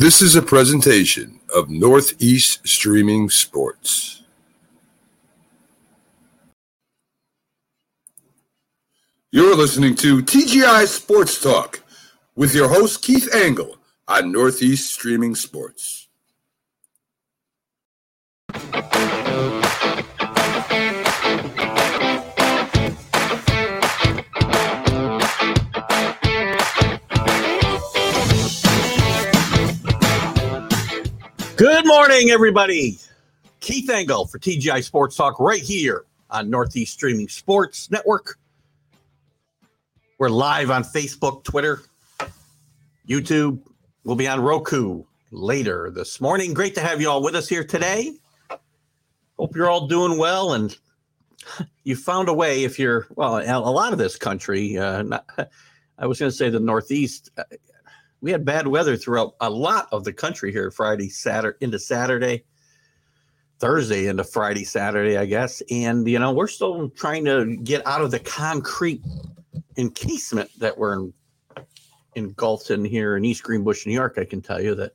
This is a presentation of Northeast Streaming Sports. You're listening to TGI Sports Talk with your host Keith Angle on Northeast Streaming Sports. Good morning, everybody. Keith Engel for TGI Sports Talk right here on Northeast Streaming Sports Network. We're live on Facebook, Twitter, YouTube. We'll be on Roku later this morning. Great to have you all with us here today. Hope you're all doing well and you found a way if you're, well, a lot of this country, uh, not, I was going to say the Northeast, uh, we had bad weather throughout a lot of the country here Friday, Saturday into Saturday, Thursday into Friday, Saturday, I guess. And you know, we're still trying to get out of the concrete encasement that we're in, engulfed in here in East Greenbush, New York. I can tell you that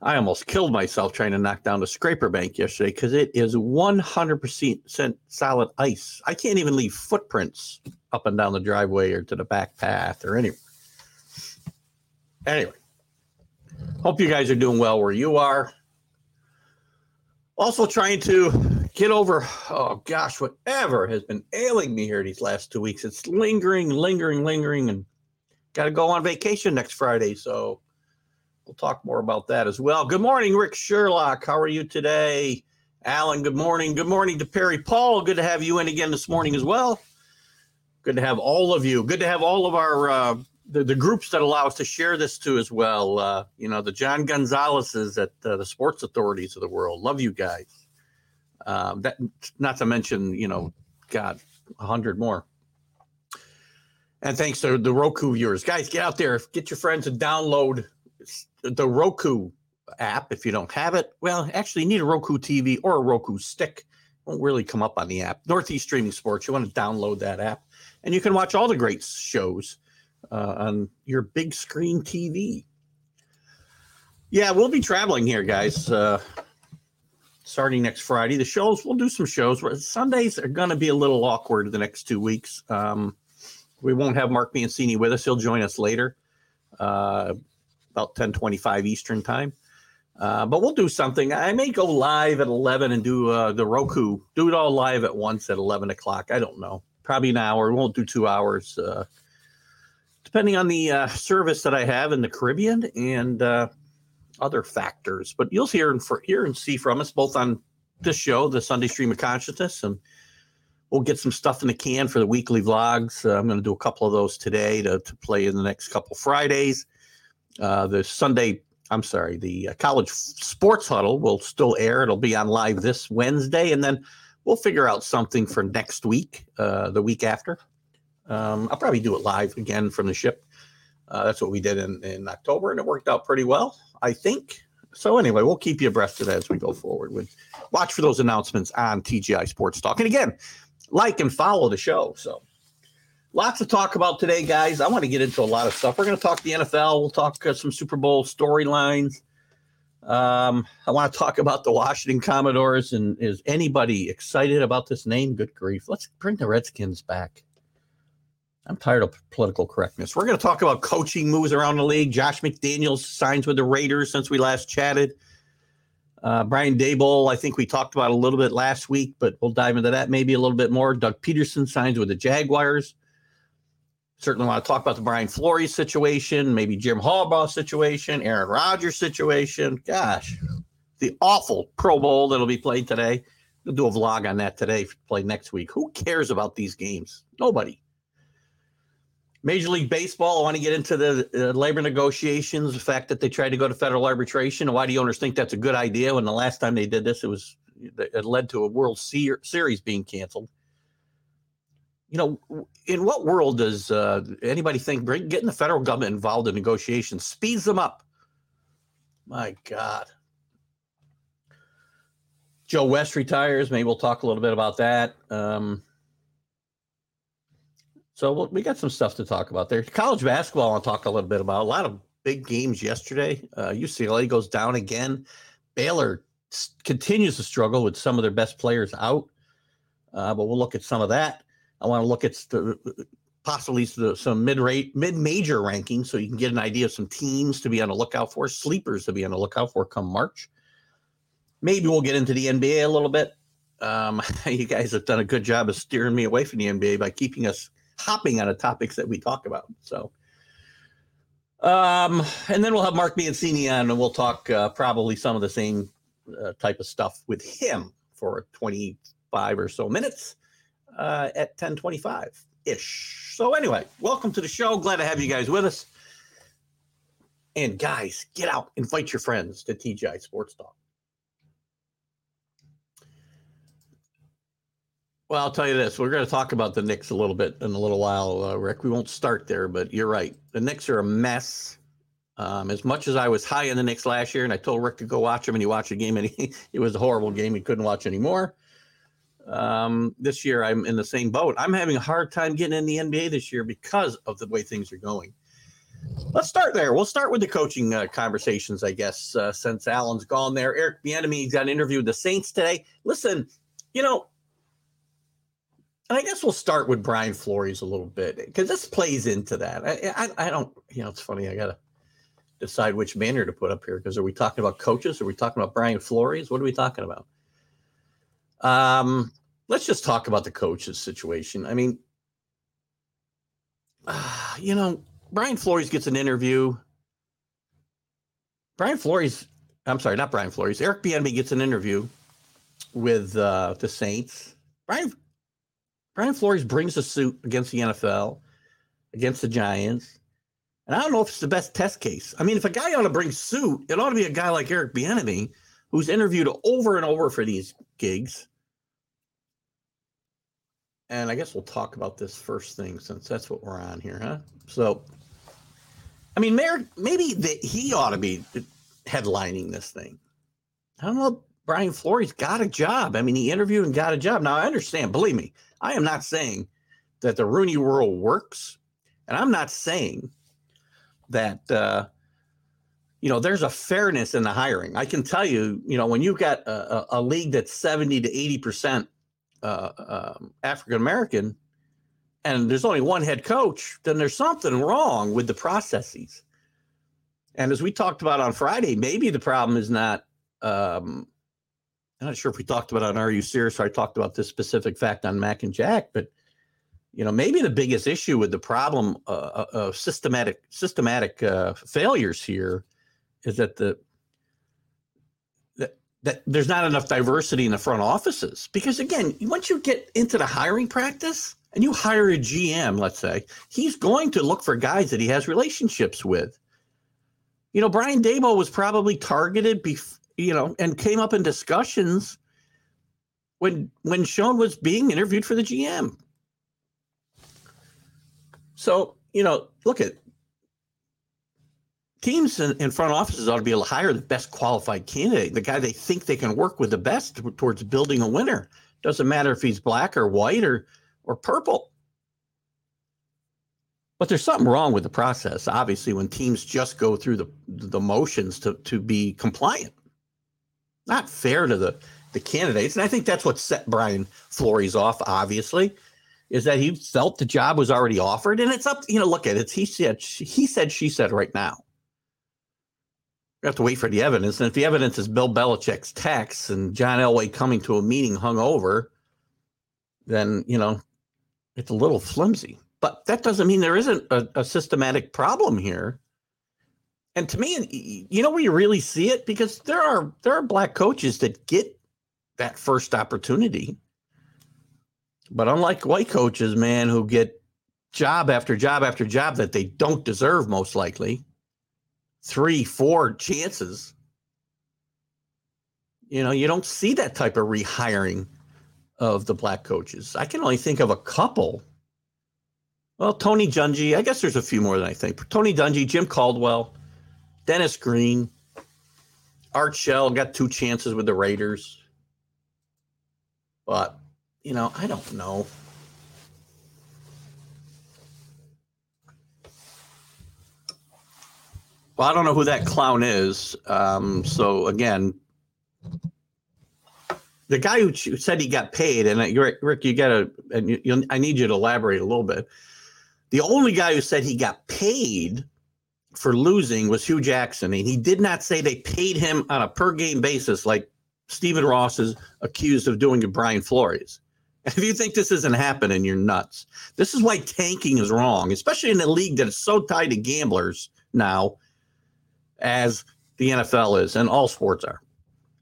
I almost killed myself trying to knock down the scraper bank yesterday because it is 100% solid ice. I can't even leave footprints up and down the driveway or to the back path or anywhere. Anyway, hope you guys are doing well where you are. Also, trying to get over, oh gosh, whatever has been ailing me here these last two weeks. It's lingering, lingering, lingering, and got to go on vacation next Friday. So we'll talk more about that as well. Good morning, Rick Sherlock. How are you today? Alan, good morning. Good morning to Perry Paul. Good to have you in again this morning as well. Good to have all of you. Good to have all of our uh, the, the groups that allow us to share this to as well. Uh, you know, the John Gonzalez's at uh, the sports authorities of the world. Love you guys. Um, that not to mention, you know, God, a hundred more. And thanks to the Roku viewers, guys, get out there, get your friends and download the Roku app if you don't have it. Well, actually, you need a Roku TV or a Roku stick. won't really come up on the app. Northeast Streaming Sports. You want to download that app, and you can watch all the great shows uh, on your big screen TV. Yeah, we'll be traveling here, guys. Uh, starting next Friday, the shows we'll do some shows. Sundays are going to be a little awkward the next two weeks. Um, we won't have Mark Mancini with us. He'll join us later, uh, about ten twenty-five Eastern time. Uh, but we'll do something. I may go live at 11 and do uh, the Roku, do it all live at once at 11 o'clock. I don't know. Probably an hour. We won't do two hours. Uh, depending on the uh, service that I have in the Caribbean and uh, other factors. But you'll hear and for, hear and see from us both on this show, the Sunday Stream of Consciousness, and we'll get some stuff in the can for the weekly vlogs. Uh, I'm going to do a couple of those today to, to play in the next couple Fridays. Uh, the Sunday, I'm sorry, the uh, college sports huddle will still air. It'll be on live this Wednesday, and then we'll figure out something for next week, uh, the week after. Um, I'll probably do it live again from the ship. Uh, that's what we did in, in October, and it worked out pretty well, I think. So anyway, we'll keep you abreast of that as we go forward. With watch for those announcements on TGI Sports Talk, and again, like and follow the show. So lots to talk about today, guys. I want to get into a lot of stuff. We're going to talk the NFL. We'll talk uh, some Super Bowl storylines. Um, I want to talk about the Washington Commanders. And is anybody excited about this name? Good grief! Let's bring the Redskins back. I'm tired of political correctness. We're going to talk about coaching moves around the league. Josh McDaniels signs with the Raiders since we last chatted. Uh, Brian Daboll, I think we talked about a little bit last week, but we'll dive into that maybe a little bit more. Doug Pederson signs with the Jaguars. Certainly want to talk about the Brian Flores situation, maybe Jim Harbaugh situation, Aaron Rodgers situation. Gosh, the awful Pro Bowl that'll be played today. We'll do a vlog on that today, play next week. Who cares about these games? Nobody. Major League Baseball, I want to get into the uh, labor negotiations, the fact that they tried to go to federal arbitration. Why do owners think that's a good idea when the last time they did this, it was it led to a World Series being canceled? You know, in what world does uh, anybody think bring, getting the federal government involved in negotiations speeds them up? My God. Joe West retires. Maybe we'll talk a little bit about that. Um, so we got some stuff to talk about there. College basketball, I'll talk a little bit about. A lot of big games yesterday. Uh, UCLA goes down again. Baylor s- continues to struggle with some of their best players out, uh, but we'll look at some of that. I want to look at the, possibly the, some mid-rate, mid-major rankings, so you can get an idea of some teams to be on the lookout for, sleepers to be on the lookout for come March. Maybe we'll get into the NBA a little bit. Um, you guys have done a good job of steering me away from the NBA by keeping us hopping on the topics that we talk about. So, um, and then we'll have Mark Biancini on, and we'll talk uh, probably some of the same uh, type of stuff with him for 25 or so minutes uh, at 1025 ish. So, anyway, welcome to the show. Glad to have you guys with us. And guys, get out, invite your friends to TGI Sports Talk. Well, I'll tell you this. We're going to talk about the Knicks a little bit in a little while, uh, Rick. We won't start there, but you're right. The Knicks are a mess. Um, as much as I was high in the Knicks last year, and I told Rick to go watch them, and he watched the game, and he, it was a horrible game. He couldn't watch anymore. Um, this year, I'm in the same boat. I'm having a hard time getting in the NBA this year because of the way things are going. Let's start there. We'll start with the coaching uh, conversations, I guess, uh, since Allen's gone there. Eric Bieniemy got an interview with the Saints today. Listen, you know, I guess we'll start with Brian Flores a little bit because this plays into that. I, I, I don't, you know, it's funny. I got to decide which banner to put up here because are we talking about coaches? Are we talking about Brian Flores? What are we talking about? Um, let's just talk about the coaches situation. I mean, uh, you know, Brian Flores gets an interview. Brian Flores, I'm sorry, not Brian Flores. Eric Bieniemy gets an interview with uh, the Saints. Brian Brian Flores brings a suit against the NFL, against the Giants. And I don't know if it's the best test case. I mean, if a guy ought to bring suit, it ought to be a guy like Eric Bieniemy, who's interviewed over and over for these gigs. And I guess we'll talk about this first thing since that's what we're on here, huh? So, I mean, maybe he ought to be headlining this thing. I don't know. Brian Flores got a job. I mean, he interviewed and got a job. Now, I understand, believe me, I am not saying that the Rooney rule works. And I'm not saying that, uh, you know, there's a fairness in the hiring. I can tell you, you know, when you've got a, a, a league that's 70 to 80% uh, um, African American and there's only one head coach, then there's something wrong with the processes. And as we talked about on Friday, maybe the problem is not um, I'm not sure if we talked about on Are You Serious? Or I talked about this specific fact on Mac and Jack, but you know, maybe the biggest issue with the problem uh, of systematic systematic uh, failures here is that the that that there's not enough diversity in the front offices because again, once you get into the hiring practice and you hire a GM, let's say, he's going to look for guys that he has relationships with. You know, Brian Daboll was probably targeted before you know, and came up in discussions when when Sean was being interviewed for the GM. So, you know, look at teams in, in front offices ought to be able to hire the best qualified candidate, the guy they think they can work with the best towards building a winner. Doesn't matter if he's black or white or or purple. But there's something wrong with the process, obviously, when teams just go through the the motions to to be compliant not fair to the the candidates. And I think that's what set Brian Flores off, obviously, is that he felt the job was already offered. And it's up, you know, look at it. He said, he said, she said right now. We have to wait for the evidence. And if the evidence is Bill Belichick's text and John Elway coming to a meeting hung over, then, you know, it's a little flimsy. But that doesn't mean there isn't a, a systematic problem here and to me, you know where you really see it because there are there are black coaches that get that first opportunity. But unlike white coaches, man, who get job after job after job that they don't deserve, most likely, three, four chances. You know, you don't see that type of rehiring of the black coaches. I can only think of a couple. Well, Tony Dungy, I guess there's a few more than I think. Tony Dungy, Jim Caldwell, Dennis Green, Art Shell got two chances with the Raiders. But, you know, I don't know. Well, I don't know who that clown is. Um, so again, the guy who said he got paid, and Rick, you got to, and you, I need you to elaborate a little bit. The only guy who said he got paid for losing was Hue Jackson, and he did not say they paid him on a per game basis like Stephen Ross is accused of doing to Brian Flores. If you think this isn't happening, you're nuts. This is why tanking is wrong, especially in a league that is so tied to gamblers now, as the NFL is, and all sports are.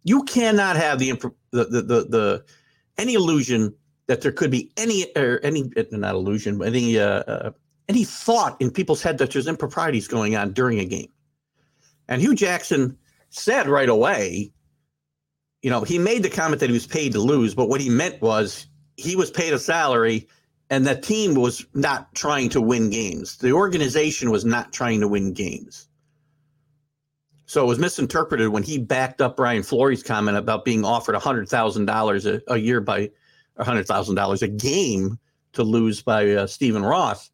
You cannot have the the the the, the any illusion that there could be any or any not illusion, but any uh, uh, any thought in people's head that there's improprieties going on during a game. And Hue Jackson said right away, you know, he made the comment that he was paid to lose, but what he meant was he was paid a salary and the team was not trying to win games. The organization was not trying to win games. So it was misinterpreted when he backed up Brian Flores' comment about being offered $100,000 a year by $100,000 a game to lose by uh, Stephen Ross.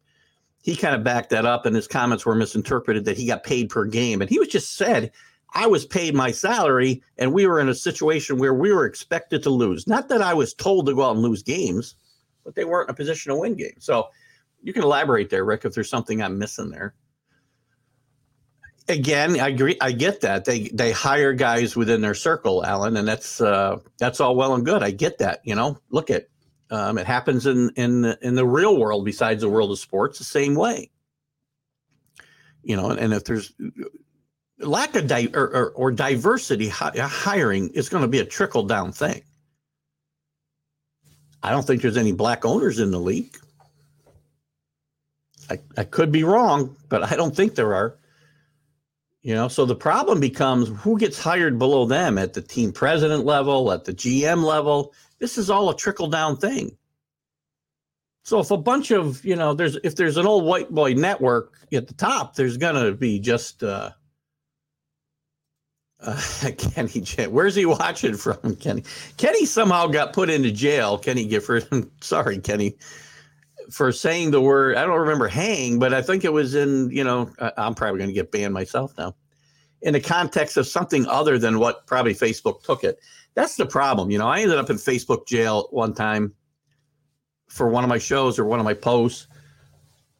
He kind of backed that up, and his comments were misinterpreted that he got paid per game. And he was just said, I was paid my salary, and we were in a situation where we were expected to lose. Not that I was told to go out and lose games, but they weren't in a position to win games. So you can elaborate there, Rick, if there's something I'm missing there again, I agree. I get that they they hire guys within their circle, Alan, and that's uh, that's all well and good. I get that. You know, look at um, it happens in in in the real world besides the world of sports the same way. You know, and if there's lack of di- or, or, or diversity hi- hiring is going to be a trickle down thing. I don't think there's any black owners in the league. I, I could be wrong, but I don't think there are. You know, so the problem becomes who gets hired below them at the team president level, at the GM level. This is all a trickle down thing. So if a bunch of, you know, there's if there's an old white boy network at the top, there's gonna be just uh uh, Kenny, where's he watching from? Kenny, Kenny somehow got put into jail. Kenny Gifford, sorry, Kenny, for saying the word. I don't remember hang, but I think it was in. You know, I'm probably to get banned myself now in the context of something other than what probably Facebook took it. That's the problem. You know, I ended up in Facebook jail one time for one of my shows or one of my posts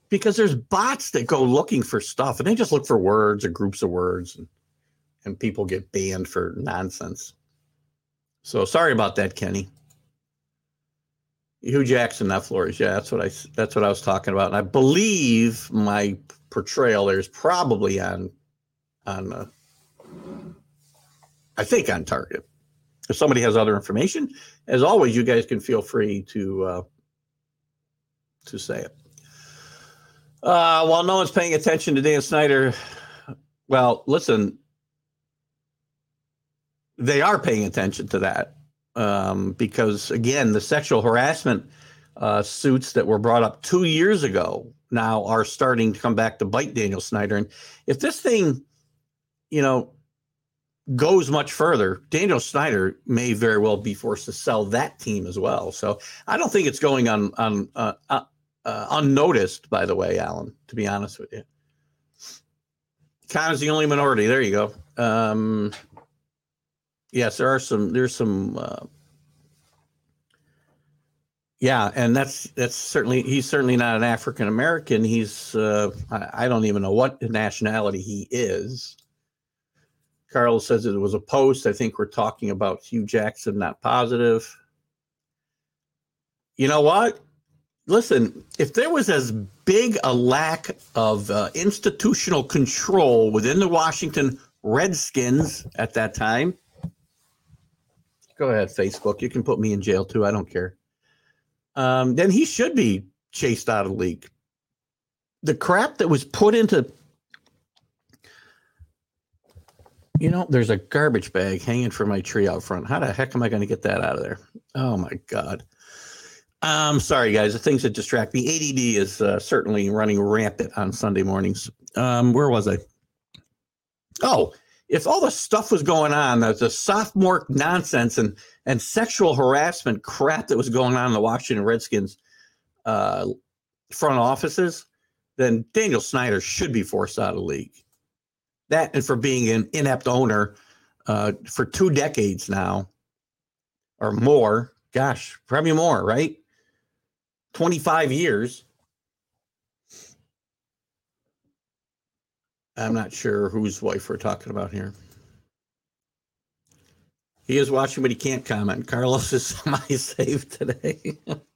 because there's bots that go looking for stuff and they just look for words or groups of words and, and people get banned for nonsense. So sorry about that, Kenny. Hue Jackson, not Flores. Yeah, that's what I that's what I was talking about. And I believe my portrayal there is probably on on, uh, I think on target. If somebody has other information, as always, you guys can feel free to uh, to say it. Uh, while no one's paying attention to Dan Snyder, well, listen, they are paying attention to that um, because, again, the sexual harassment uh, suits that were brought up two years ago now are starting to come back to bite Daniel Snyder. And if this thing you know, goes much further, Daniel Snyder may very well be forced to sell that team as well. So I don't think it's going on on uh, uh, uh, unnoticed. By the way, Alan, to be honest with you, Connor's the only minority. There you go. Um, yes, there are some. There's some. Uh, yeah, and that's that's certainly he's certainly not an African American. He's uh, I, I don't even know what nationality he is. Carlos says it was a post. I think we're talking about Hue Jackson, not positive. You know what? Listen, if there was as big a lack of uh, institutional control within the Washington Redskins at that time, go ahead, Facebook. You can put me in jail too. I don't care. Um, then he should be chased out of the league. The crap that was put into You know, there's a garbage bag hanging from my tree out front. How the heck am I going to get that out of there? Oh my god. I'm sorry, guys. The things that distract me. ADD is uh, certainly running rampant on Sunday mornings. Um, where was I? Oh, if all the stuff was going on, that the sophomore nonsense and and sexual harassment crap that was going on in the Washington Redskins uh, front offices, then Daniel Snyder should be forced out of the league. That and for being an inept owner uh, for two decades now or more. Gosh, probably more, right? 25 years. I'm not sure whose wife we're talking about here. He is watching, but he can't comment. Carlos is semi-safe today.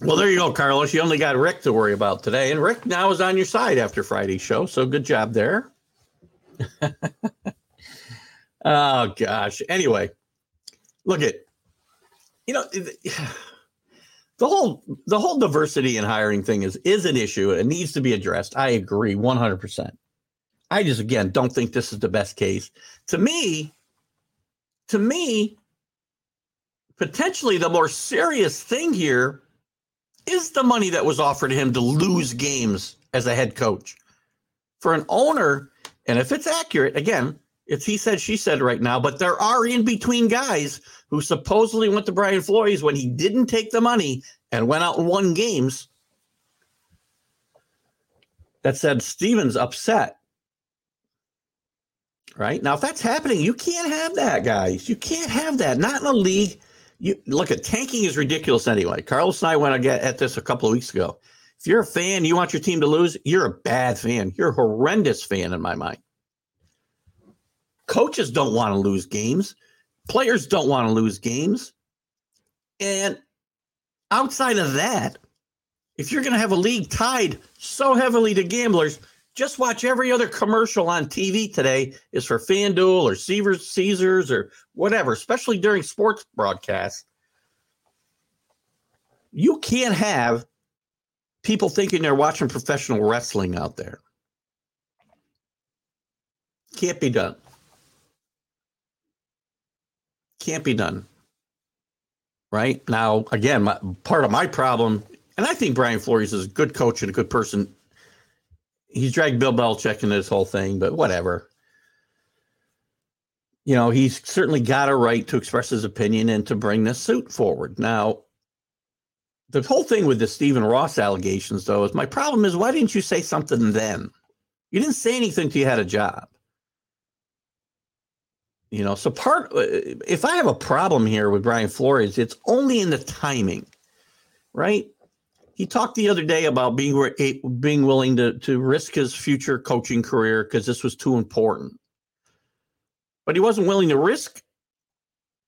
well, there you go, Carlos. You only got Rick to worry about today, and Rick now is on your side after Friday's show. So good job there. oh gosh. Anyway, look at you know the whole the whole diversity in hiring thing is is an issue. It needs to be addressed. I agree 100%. I just again don't think this is the best case. To me, to me, potentially the more serious thing here is the money that was offered him to lose games as a head coach. For an owner, and if it's accurate, again, it's he said, she said right now, but there are in between guys who supposedly went to Brian Flores when he didn't take the money and went out and won games. That said, Stevens upset right? Now, if that's happening, you can't have that, guys. You can't have that. Not in a league. You look at tanking is ridiculous anyway. Carlos and I went at this a couple of weeks ago. If you're a fan, you want your team to lose, you're a bad fan. You're a horrendous fan in my mind. Coaches don't want to lose games. Players don't want to lose games. And outside of that, if you're going to have a league tied so heavily to gamblers, just watch every other commercial on TV today is for FanDuel or Caesars, Caesars or whatever, especially during sports broadcasts. You can't have people thinking they're watching professional wrestling out there. Can't be done. Can't be done. Right now, again, my, part of my problem, and I think Brian Flores is a good coach and a good person he's dragged Bill Belichick into this whole thing, but whatever. You know, he's certainly got a right to express his opinion and to bring this suit forward. Now, the whole thing with the Stephen Ross allegations, though, is my problem is why didn't you say something then? You didn't say anything till you had a job. You know, so part if I have a problem here with Brian Flores, it's only in the timing, right? He talked the other day about being being willing to to risk his future coaching career because this was too important. But he wasn't willing to risk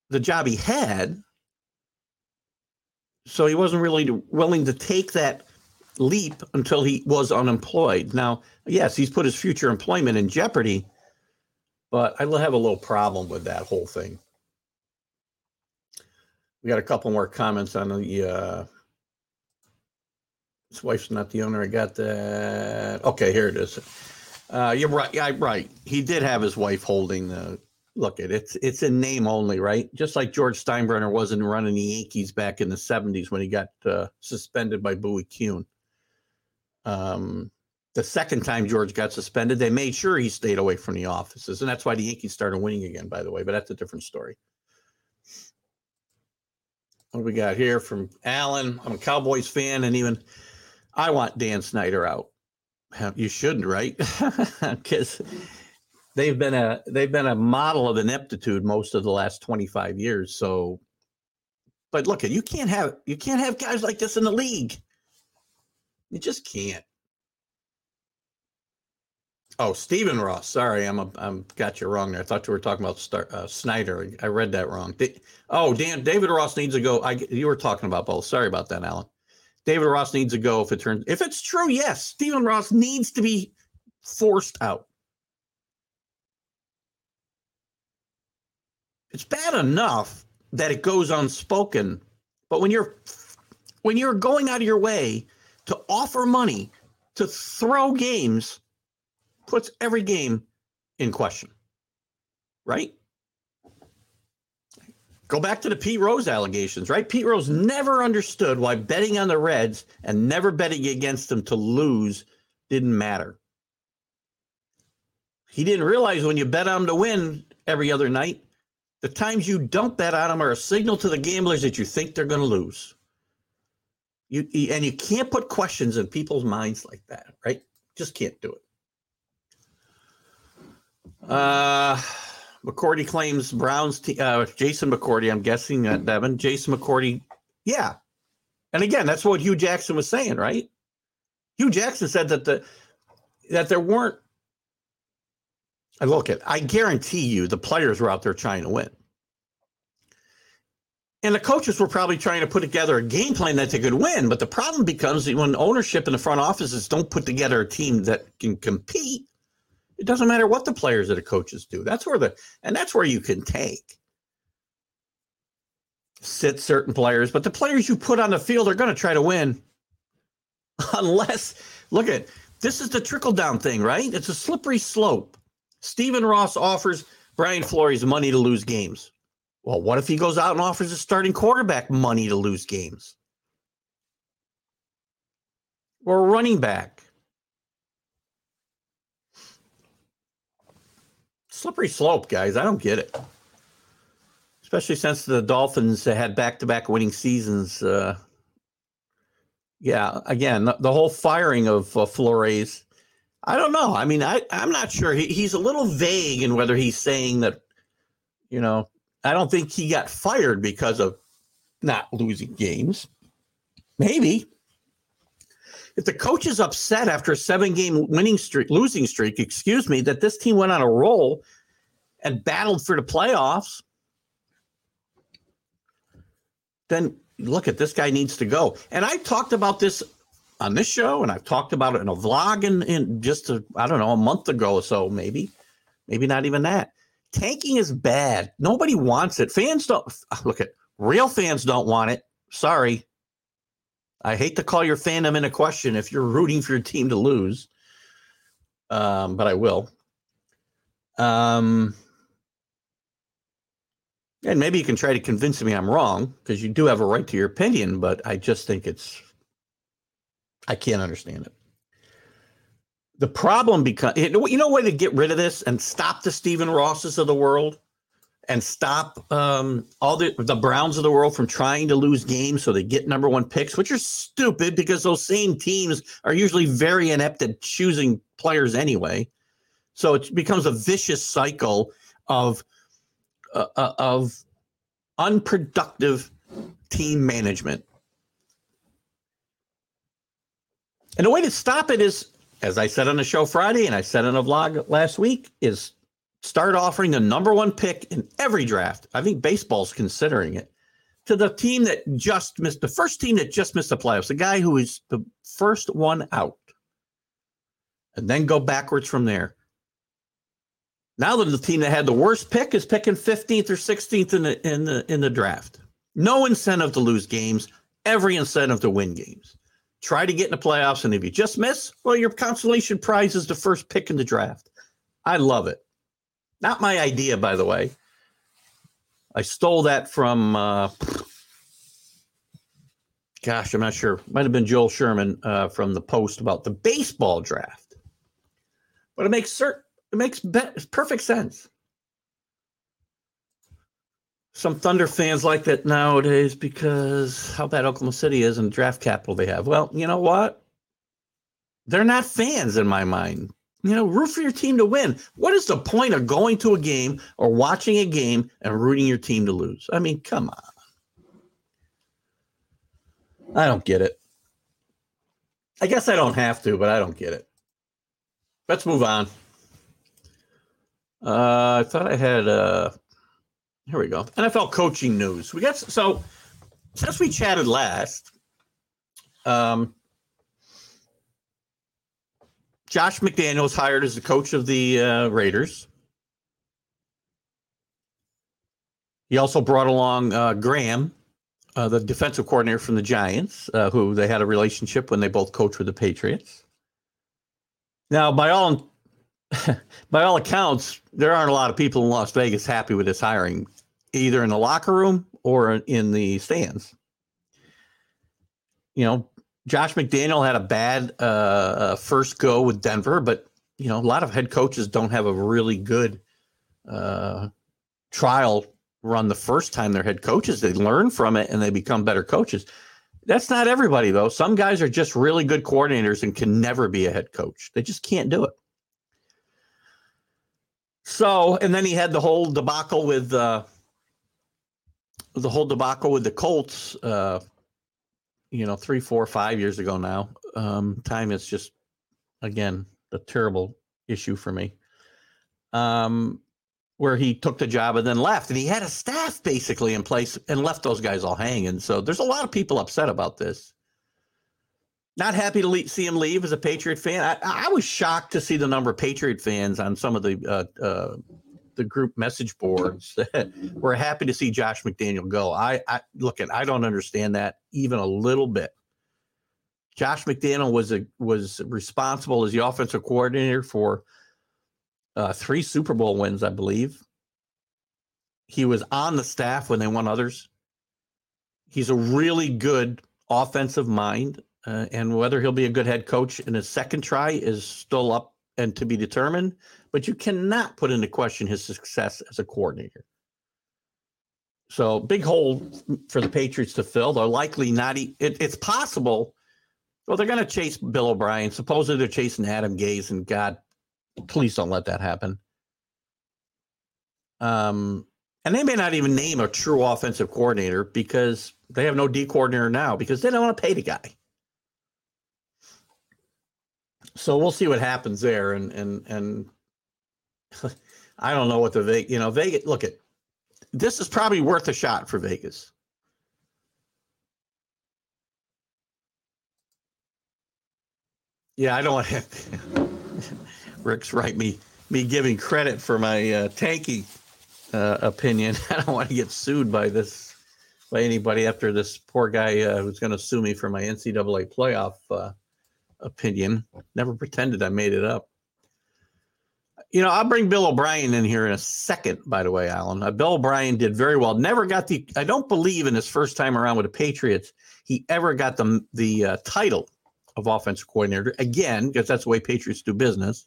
the job he had. So he wasn't really willing to take that leap until he was unemployed. Now, yes, he's put his future employment in jeopardy, but I have a little problem with that whole thing. We got a couple more comments on the uh, his wife's not the owner. I got that. Okay, here it is. Uh, you're right. Yeah, right. He did have his wife holding the. Look at it. It's it's in name only, right? Just like George Steinbrenner wasn't running the Yankees back in the '70s when he got uh, suspended by Bowie Kuhn. Um, the second time George got suspended, they made sure he stayed away from the offices, and that's why the Yankees started winning again. By the way, but that's a different story. What do we got here from Alan? I'm a Cowboys fan, and even I want Dan Snyder out. You shouldn't, right? Because they've been a they've been a model of ineptitude most of the last 25 years. So, but look, you can't have you can't have guys like this in the league. You just can't. Oh, Stephen Ross. Sorry, I'm a, I'm got you wrong there. I thought you were talking about Star, uh, Snyder. I read that wrong. oh, Dan David Ross needs to go. I you were talking about both. Sorry about that, Alan. David Ross needs to go if it turns if it's true, yes, Stephen Ross needs to be forced out. It's bad enough that it goes unspoken, but when you're when you're going out of your way to offer money to throw games puts every game in question. Right? Go back to the Pete Rose allegations, right? Pete Rose never understood why betting on the Reds and never betting against them to lose didn't matter. He didn't realize when you bet on them to win every other night, the times you don't bet on them are a signal to the gamblers that you think they're going to lose. You and you can't put questions in people's minds like that, right? Just can't do it. Uh, McCourty claims Browns. Te- uh, Jason McCourty. I'm guessing that Devin. Jason McCourty. yeah. And again, that's what Hue Jackson was saying, right? Hue Jackson said that the that there weren't. I look at. I guarantee you, the players were out there trying to win, and the coaches were probably trying to put together a game plan that they could win. But the problem becomes when ownership and the front offices don't put together a team that can compete it doesn't matter what the players or the coaches do. That's where the and that's where you can take sit certain players, but the players you put on the field are going to try to win. Unless look at this is the trickle down thing, right? It's a slippery slope. Stephen Ross offers Brian Flores money to lose games. Well, what if he goes out and offers a starting quarterback money to lose games? Or running back? Slippery slope, guys. I don't get it. Especially since the Dolphins had back to back winning seasons. Uh, yeah, again, the, whole firing of uh, Flores. I don't know. I mean, I, I'm not sure. He, he's a little vague in whether he's saying that, you know, I don't think he got fired because of not losing games. Maybe. If the coach is upset after a seven game winning streak, losing streak, excuse me, that this team went on a roll and battled for the playoffs, then look at this guy needs to go. And I talked about this on this show, and I've talked about it in a vlog in, in just I don't know a month ago or so, maybe, maybe not even that. Tanking is bad. Nobody wants it. Fans don't look at real fans don't want it. Sorry. I hate to call your fandom into question if you're rooting for your team to lose. Um, but I will. Um, and maybe you can try to convince me I'm wrong because you do have a right to your opinion, but I just think it's, I can't understand it. The problem becomes, you know, way to get rid of this and stop the Stephen Rosses of the world and stop um, all the the Browns of the world from trying to lose games so they get number one picks, which are stupid because those same teams are usually very inept at choosing players anyway. So it becomes a vicious cycle of uh, uh, of unproductive team management. And the way to stop it is, as I said on the show Friday and I said on a vlog last week, is start offering the number one pick in every draft. I think baseball's considering it to the team that just missed the first team that just missed the playoffs, the guy who is the first one out, and then go backwards from there. Now that the team that had the worst pick is picking 15th or 16th in the in the in the draft. No incentive to lose games, every incentive to win games. Try to get in the playoffs, and if you just miss, well, your consolation prize is the first pick in the draft. I love it. Not my idea, by the way. I stole that from uh, gosh, I'm not sure. Might have been Joel Sherman uh, from the post about the baseball draft. But it makes certain it makes be- perfect sense. Some Thunder fans like that nowadays because how bad Oklahoma City is and draft capital they have. Well, you know what? They're not fans in my mind. You know, root for your team to win. What is the point of going to a game or watching a game and rooting your team to lose? I mean, come on. I don't get it. I guess I don't have to, but I don't get it. Let's move on. Uh, I thought I had. Uh, here we go. NFL coaching news. We got so since we chatted last. Um, Josh McDaniels hired as the coach of the uh, Raiders. He also brought along uh, Graham, uh, the defensive coordinator from the Giants, uh, who they had a relationship when they both coached with the Patriots. Now, by all by all accounts, there aren't a lot of people in Las Vegas happy with this hiring, either in the locker room or in the stands. You know, Josh McDaniel had a bad uh, uh, first go with Denver, but you know, a lot of head coaches don't have a really good uh, trial run the first time they're head coaches. They learn from it and they become better coaches. That's not everybody, though. Some guys are just really good coordinators and can never be a head coach. They just can't do it. So, and then he had the whole debacle with uh, the whole debacle with the Colts. Uh, you know, three, four, five years ago now. Um, time is just again a terrible issue for me. Um, where he took the job and then left, and he had a staff basically in place and left those guys all hanging. So there's a lot of people upset about this. Not happy to see him leave as a Patriot fan. I, I, was shocked to see the number of Patriot fans on some of the uh, uh, the group message boards were happy to see Josh McDaniel go. I, I look at I don't understand that even a little bit. Josh McDaniel was a was responsible as the offensive coordinator for uh, three Super Bowl wins, I believe. He was on the staff when they won others. He's a really good offensive mind, uh, and whether he'll be a good head coach in his second try is still up and to be determined. But you cannot put into question his success as a coordinator. So big hole for the Patriots to fill. They're likely not. E- it, it's possible. Well, they're going to chase Bill O'Brien. Supposedly they're chasing Adam Gase, and God Please don't let that happen. Um, and they may not even name a true offensive coordinator because they have no D coordinator now because they don't want to pay the guy. So we'll see what happens there, and and and I don't know what the Vegas, you know, Vegas. Look at this is probably worth a shot for Vegas. Yeah, I don't want to. Rick's right. Me me giving credit for my uh, tanky uh, opinion. I don't want to get sued by this by anybody after this poor guy uh, who's going to sue me for my NCAA playoff uh, opinion. Never pretended I made it up. You know, I'll bring Bill O'Brien in here in a second. By the way, Alan, uh, Bill O'Brien did very well. Never got the. I don't believe in his first time around with the Patriots, he ever got the the uh, title of offensive coordinator again because that's the way Patriots do business.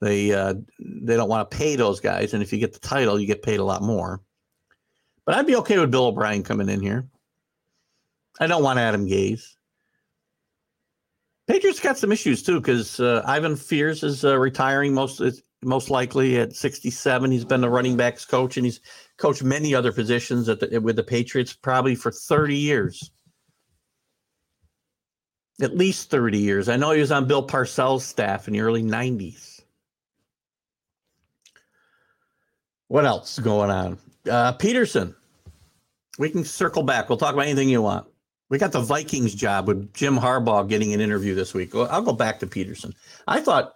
They uh, they don't want to pay those guys, and if you get the title, you get paid a lot more. But I'd be okay with Bill O'Brien coming in here. I don't want Adam Gase. Patriots got some issues too because uh, Ivan Fears is uh, retiring most most likely at 67. He's been the running backs coach and he's coached many other positions at the, with the Patriots probably for 30 years. At least 30 years. I know he was on Bill Parcells' staff in the early 90s. What else going on? Uh, Pederson. We can circle back. We'll talk about anything you want. We got the Vikings job with Jim Harbaugh getting an interview this week. I'll go back to Pederson. I thought,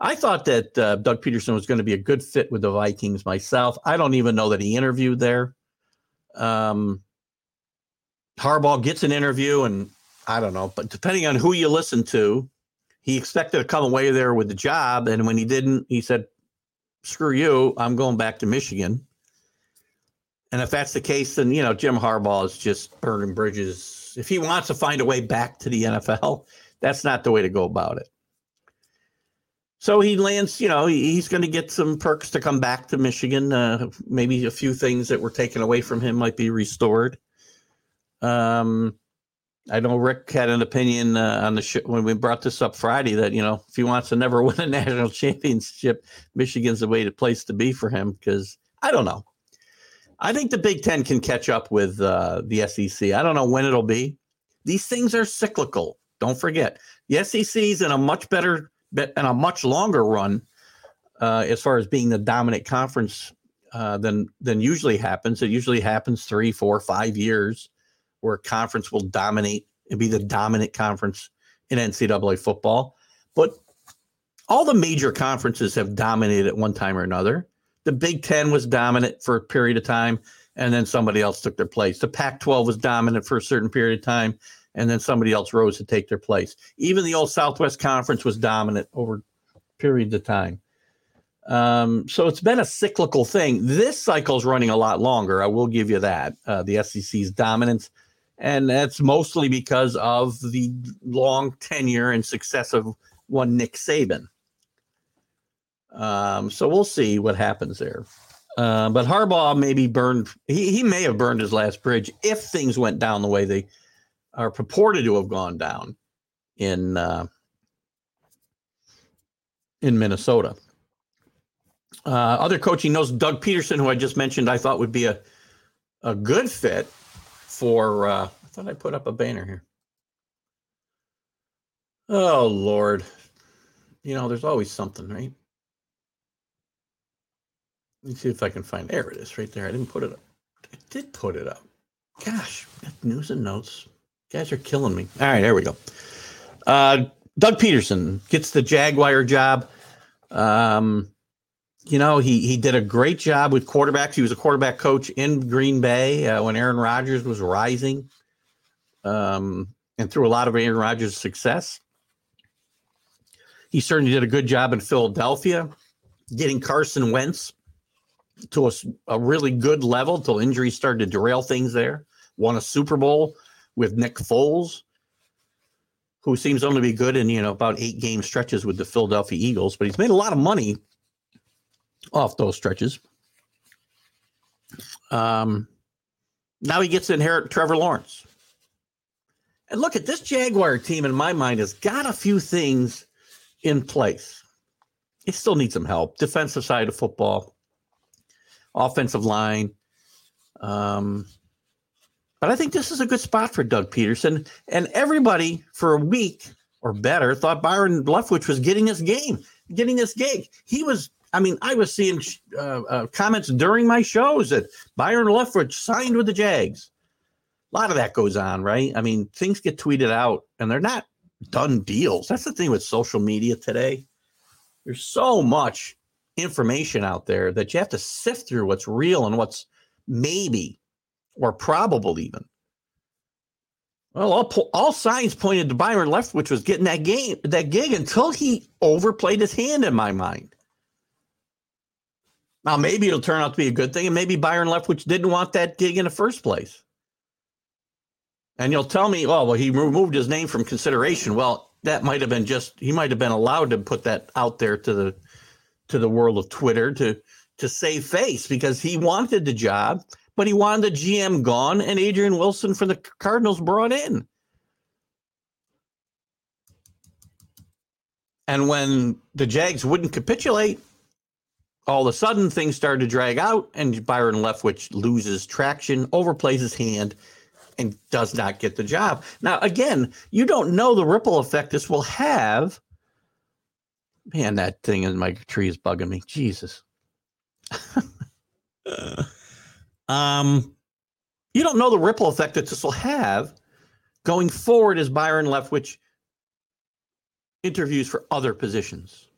I thought that uh, Doug Pederson was going to be a good fit with the Vikings myself. I don't even know that he interviewed there. Um, Harbaugh gets an interview, and I don't know, but depending on who you listen to, he expected to come away there with the job, and when he didn't, he said, screw you, I'm going back to Michigan. And if that's the case, then you know Jim Harbaugh is just burning bridges. If he wants to find a way back to the NFL, that's not the way to go about it. So he lands, you know, he's going to get some perks to come back to Michigan. Uh, maybe a few things that were taken away from him might be restored. Um, I know Rick had an opinion uh, on the show when we brought this up Friday that you know if he wants to never win a national championship, Michigan's the way to place to be for him because I don't know. I think the Big Ten can catch up with uh, the SEC. I don't know when it'll be. These things are cyclical. Don't forget, the SEC's in a much better and a much longer run uh, as far as being the dominant conference uh, than than usually happens. It usually happens three, four, five years where a conference will dominate and be the dominant conference in NCAA football. But all the major conferences have dominated at one time or another. The Big Ten was dominant for a period of time, and then somebody else took their place. The Pac 12 was dominant for a certain period of time, and then somebody else rose to take their place. Even the old Southwest Conference was dominant over periods of time. Um, so it's been a cyclical thing. This cycle is running a lot longer. I will give you that. Uh, the SEC's dominance and that's mostly because of the long tenure and success of one Nick Saban. Um, so we'll see what happens there. Uh, but Harbaugh maybe burned. He he may have burned his last bridge if things went down the way they are purported to have gone down in uh, in Minnesota. Uh, other coaching knows Doug Pederson, who I just mentioned, I thought would be a a good fit for. Uh, I thought I put up a banner here. Oh Lord, you know, there's always something, right? Let me see if I can find. There it is, right there. I didn't put it up. I did put it up. Gosh, news and notes. You guys are killing me. All right, there we go. Uh, Doug Pederson gets the Jaguar job. Um, you know, he he did a great job with quarterbacks. He was a quarterback coach in Green Bay uh, when Aaron Rodgers was rising, um, and through a lot of Aaron Rodgers' success. He certainly did a good job in Philadelphia, getting Carson Wentz to a, a really good level until injuries started to derail things there. Won a Super Bowl with Nick Foles, who seems only to be good in you know about eight game stretches with the Philadelphia Eagles, but he's made a lot of money off those stretches. Um, now he gets to inherit Trevor Lawrence. And look at this Jaguar team, in my mind, has got a few things in place. It still needs some help. Defensive side of football, offensive line. Um, but I think this is a good spot for Doug Pederson. And everybody for a week or better thought Byron Leftwich was getting his game, getting this gig. He was I mean, I was seeing uh, uh, comments during my shows that Byron Leftwich signed with the Jags. A lot of that goes on, right? I mean, things get tweeted out and they're not done deals. That's the thing with social media today. There's so much information out there that you have to sift through what's real and what's maybe or probable even. Well, all, all signs pointed to Byron Leftwich was getting that game, that gig until he overplayed his hand in my mind. Now, maybe it'll turn out to be a good thing, and maybe Byron Leftwich didn't want that gig in the first place. And you'll tell me, oh, well, he removed his name from consideration. Well, that might have been just he might have been allowed to put that out there to the to the world of Twitter to to save face because he wanted the job, but he wanted the GM gone and Adrian Wilson for the Cardinals brought in. And when the Jags wouldn't capitulate, all of a sudden things started to drag out and Byron Leftwich loses traction, overplays his hand, and does not get the job. Now, again, you don't know the ripple effect this will have. Man, that thing in my tree is bugging me. Jesus. um, you don't know the ripple effect that this will have going forward as Byron Leftwich interviews for other positions.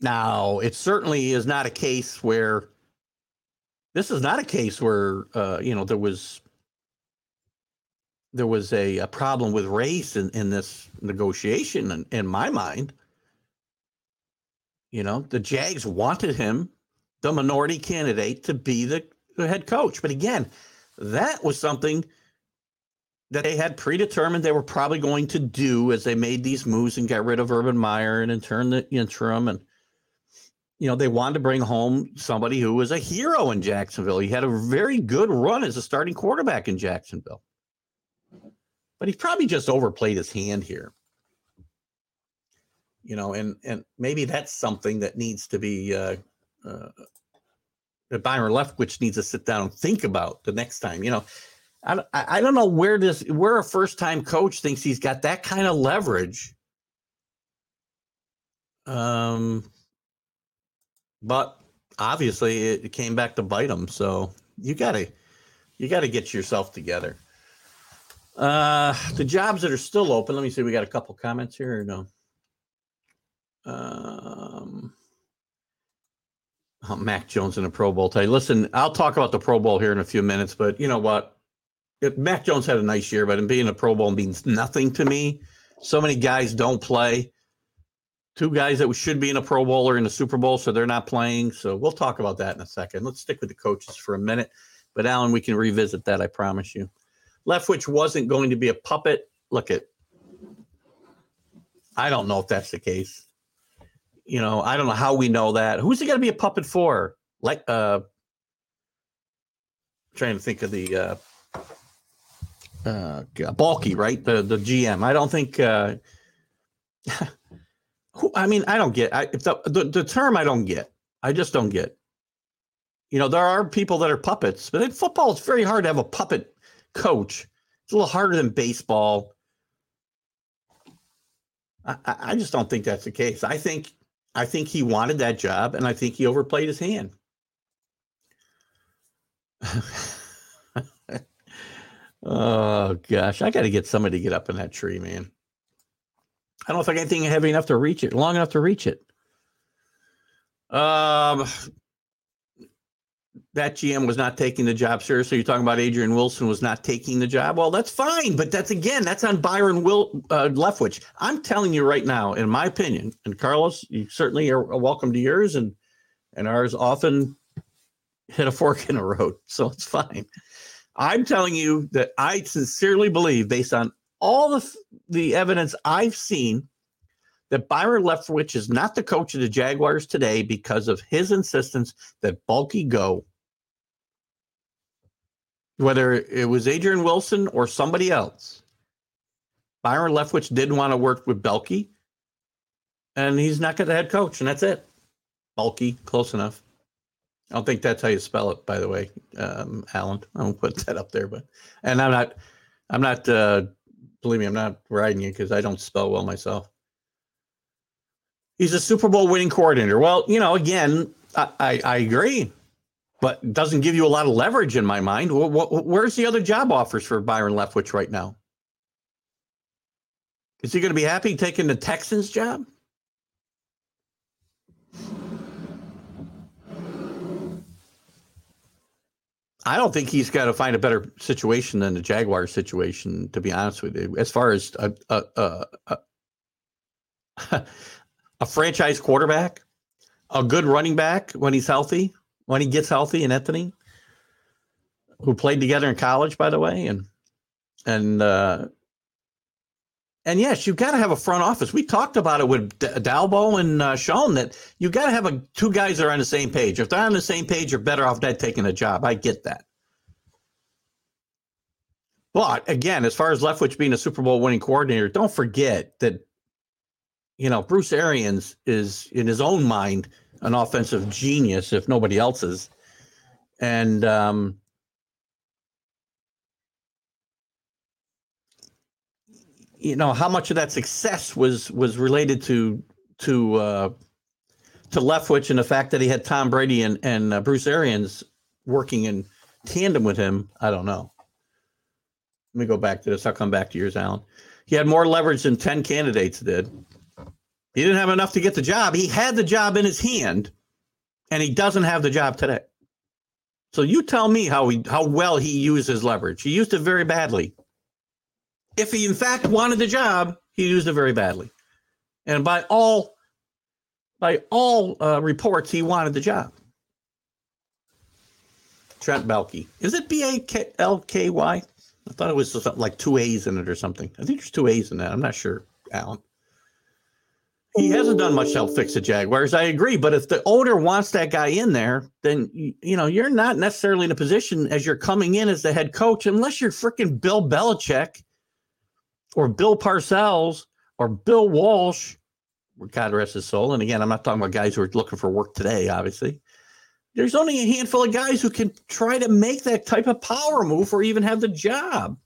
Now, it certainly is not a case where this is not a case where uh, you know there was there was a, a problem with race in, in this negotiation in, in my mind. You know, the Jags wanted him, the minority candidate, to be the, the head coach. But again, that was something that they had predetermined they were probably going to do as they made these moves and got rid of Urban Meyer and in turn the interim and you know, they wanted to bring home somebody who was a hero in Jacksonville. He had a very good run as a starting quarterback in Jacksonville. But he probably just overplayed his hand here. You know, and and maybe that's something that needs to be uh, uh, that Byron needs to sit down and think about the next time. You know, I I don't know where this where a first time coach thinks he's got that kind of leverage. Um, but obviously it came back to bite him. So you gotta you gotta get yourself together. Uh the jobs that are still open. Let me see. We got a couple comments here or no? Um oh, Mac Jones in a Pro Bowl tie. Listen, I'll talk about the Pro Bowl here in a few minutes, but you know what? If Mac Jones had a nice year, but him being a Pro Bowl means nothing to me. So many guys don't play two guys that should be in a Pro Bowl or in a Super Bowl, so they're not playing. So we'll talk about that in a second. Let's stick with the coaches for a minute. But Alan, we can revisit that, I promise you. Leftwich wasn't going to be a puppet. Look at I don't know if that's the case. You know, I don't know how we know that. Who's he going to be a puppet for? Like uh trying to think of the uh uh Baalke, right? The the GM. I don't think uh Who, I mean, I don't get I, the, the the term. I don't get. I just don't get. You know, there are people that are puppets, but in football, it's very hard to have a puppet coach. It's a little harder than baseball. I, I just don't think that's the case. I think I think he wanted that job, and I think he overplayed his hand. oh gosh, I got to get somebody to get up in that tree, man. I don't think anything heavy enough to reach it, long enough to reach it. Um, that GM was not taking the job seriously. You're talking about Adrian Wilson was not taking the job. Well, that's fine, but that's again, that's on Byron Will uh, Leftwich. I'm telling you right now, in my opinion, and Carlos, you certainly are welcome to yours, and and ours often hit a fork in the road, so it's fine. I'm telling you that I sincerely believe, based on all the the evidence I've seen, that Byron Leftwich is not the coach of the Jaguars today because of his insistence that Baalke go. Whether it was Adrian Wilson or somebody else, Byron Leftwich didn't want to work with Baalke, and he's not got the head coach, and that's it. Bulky, close enough. I don't think that's how you spell it, by the way, um, Alan. I won't put that up there, but and I'm not, I'm not. Uh, believe me, I'm not riding you because I don't spell well myself. He's a Super Bowl winning coordinator. Well, you know, again, I, I, I agree, but doesn't give you a lot of leverage in my mind. Where's the other job offers for Byron Leftwich right now? Is he going to be happy taking the Texans job? I don't think he's got to find a better situation than the Jaguar situation, to be honest with you. As far as a, a, a, a, a franchise quarterback, a good running back when he's healthy, when he gets healthy, and Anthony, who played together in college, by the way, and and uh, and yes, you've got to have a front office. We talked about it with D- Dalbo and uh, Sean that you've got to have a two guys that are on the same page. If they're on the same page, you're better off dead taking a job. I get that. But again, as far as Leftwich being a Super Bowl winning coordinator, don't forget that you know Bruce Arians is in his own mind an offensive genius, if nobody else's, and um, you know how much of that success was was related to to uh, to Leftwich and the fact that he had Tom Brady and and uh, Bruce Arians working in tandem with him. I don't know. Let me go back to this. I'll come back to yours, Alan. He had more leverage than ten candidates did. He didn't have enough to get the job. He had the job in his hand, and he doesn't have the job today. So you tell me how he how well he used his leverage. He used it very badly if he in fact wanted the job, he used it very badly. And by all by all uh, reports, he wanted the job. Trent Baalke. Is it B A K L K Y? I thought it was something like two A's in it or something. I think there's two A's in that. I'm not sure, Alan. He hasn't done much to help fix the Jaguars. I agree, but if the owner wants that guy in there, then you know you're not necessarily in a position as you're coming in as the head coach, unless you're freaking Bill Belichick or Bill Parcells or Bill Walsh, where God rest his soul. And again, I'm not talking about guys who are looking for work today, obviously. There's only a handful of guys who can try to make that type of power move or even have the job.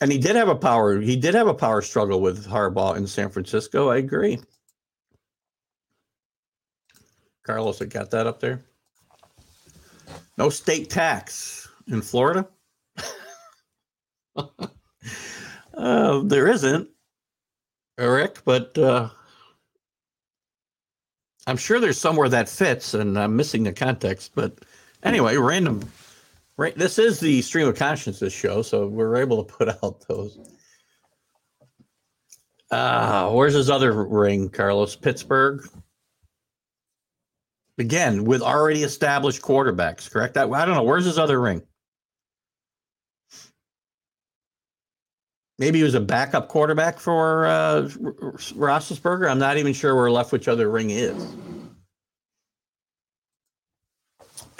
And he did have a power, he did have a power struggle with Harbaugh in San Francisco. I agree. Carlos, I got that up there. No state tax in Florida. uh, there isn't, Eric, but uh, I'm sure there's somewhere that fits, and I'm missing the context. But anyway, random. Right, this is the stream of consciousness show, so we're able to put out those. Ah, uh, where's his other ring, Carlos? Pittsburgh. Again, with already established quarterbacks, correct? I, I don't know. Where's his other ring? maybe he was a backup quarterback for uh, Roethlisberger. I'm not even sure where Leftwich other ring is.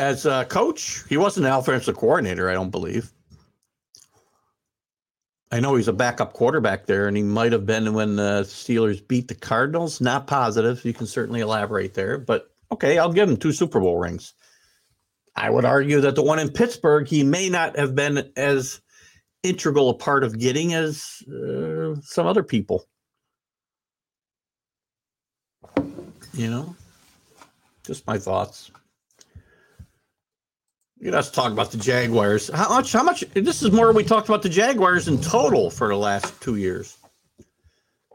As a coach, he wasn't an offensive coordinator, I don't believe. I know he's a backup quarterback there, and he might have been when the Steelers beat the Cardinals. Not positive. You can certainly elaborate there, but okay, I'll give him two Super Bowl rings. I would argue that the one in Pittsburgh, he may not have been as integral a part of getting as uh, some other people. You know, just my thoughts. Let us talk about the Jaguars. How much? How much? This is more we talked about the Jaguars in total for the last two years.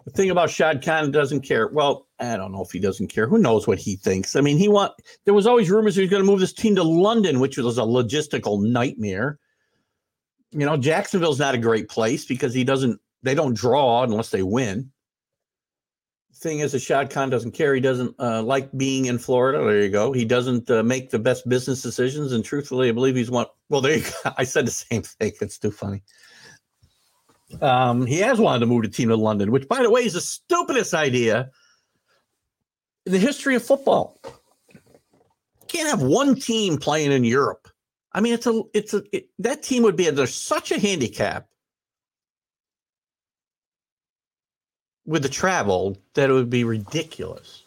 The thing about Shad Khan doesn't care. Well, I don't know if he doesn't care. Who knows what he thinks? I mean, he want. There was always rumors he was going to move this team to London, which was a logistical nightmare. You know, Jacksonville's not a great place because he doesn't. They don't draw unless they win thing is, a Shad Khan doesn't care. He doesn't uh, like being in Florida. There you go. He doesn't uh, make the best business decisions. And truthfully, I believe he's one. Well, there you go. I said the same thing. It's too funny. Um, he has wanted to move the team to London, which, by the way, is the stupidest idea in the history of football. You can't have one team playing in Europe. I mean, it's a, it's a, it, that team would be under such a handicap with the travel that it would be ridiculous.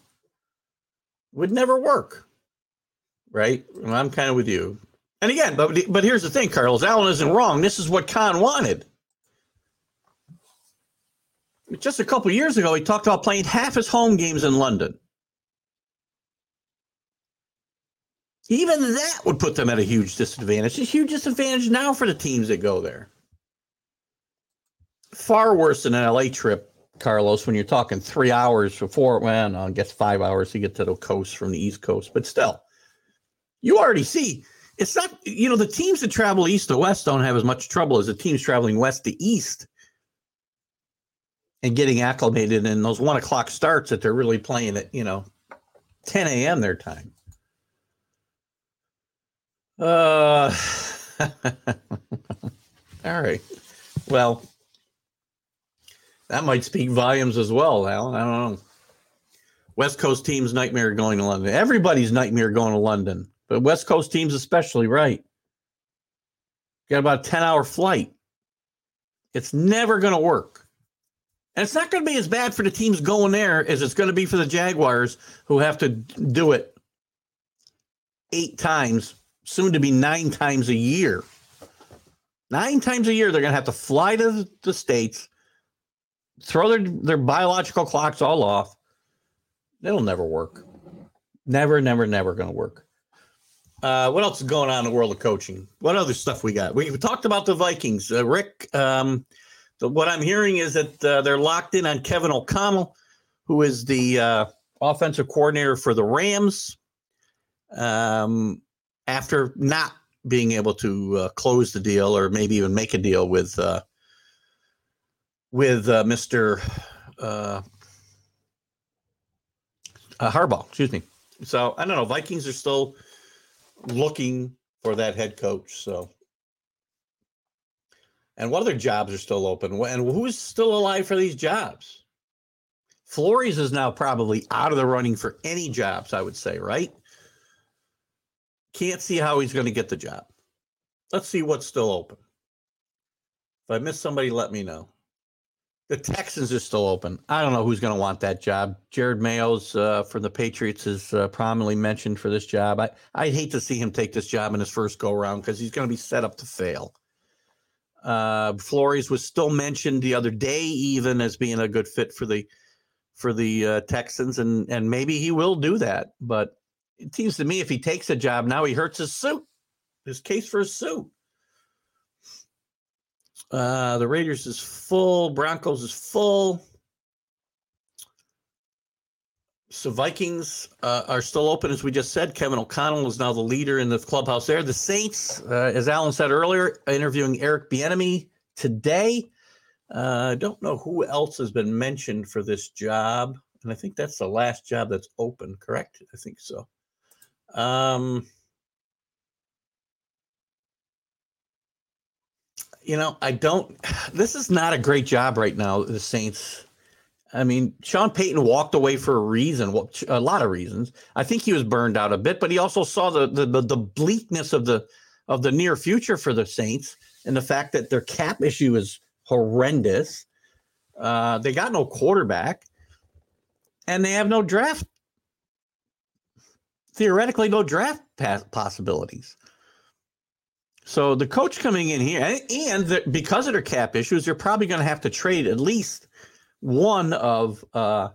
Would never work. Right? And I'm kind of with you. And again, but but here's the thing, Carlos Allen isn't wrong. This is what Khan wanted. Just a couple years ago, he talked about playing half his home games in London. Even that would put them at a huge disadvantage. A huge disadvantage now for the teams that go there. Far worse than an LA trip Carlos, when you're talking three hours before, well, no, I guess five hours to get to the coast from the East Coast, but still, you already see it's not, you know, the teams that travel east to west don't have as much trouble as the teams traveling west to east and getting acclimated in those one o'clock starts that they're really playing at, you know, 10 a.m. their time. Uh, all right. Well, that might speak volumes as well, Alan. I don't know. West Coast teams nightmare going to London. Everybody's nightmare going to London, but West Coast teams especially, right? Got about a 10 hour flight. It's never going to work. And it's not going to be as bad for the teams going there as it's going to be for the Jaguars who have to do it eight times, soon to be nine times a year. Nine times a year, they're going to have to fly to the States throw their, their biological clocks all off. It'll never work. Never, never, never going to work. Uh, what else is going on in the world of coaching? What other stuff we got? We, talked about the Vikings. Uh, Rick, um, the, what I'm hearing is that uh, they're locked in on Kevin O'Connell, who is the uh, offensive coordinator for the Rams. Um, after not being able to uh, close the deal or maybe even make a deal with uh, with uh, Mr. Uh, uh, Harbaugh. Excuse me. So I don't know. Vikings are still looking for that head coach. So, and what other jobs are still open? And who's still alive for these jobs? Flores is now probably out of the running for any jobs. I would say, right? Can't see how he's going to get the job. Let's see what's still open. If I miss somebody, let me know. The Texans are still open. I don't know who's going to want that job. Jerod Mayo's uh, from the Patriots is uh, prominently mentioned for this job. I I hate to see him take this job in his first go around because he's going to be set up to fail. Uh, Flores was still mentioned the other day, even as being a good fit for the for the uh, Texans, and and maybe he will do that. But it seems to me if he takes a job now, he hurts his suit, his case for his suit. Uh, the Raiders is full. Broncos is full. So Vikings uh, are still open, as we just said. Kevin O'Connell is now the leader in the clubhouse there. The Saints, uh, as Alan said earlier, interviewing Eric Bieniemy today. I uh, don't know who else has been mentioned for this job, and I think that's the last job that's open. Correct? I think so. Um, you know, I don't. This is not a great job right now. The Saints. I mean, Sean Payton walked away for a reason, well, a lot of reasons. I think he was burned out a bit, but he also saw the the, the, the bleakness of the of the near future for the Saints and the fact that their cap issue is horrendous. Uh, they got no quarterback, and they have no draft. Theoretically, no draft possibilities. So the coach coming in here, and the, because of their cap issues, they're probably going to have to trade at least one of uh,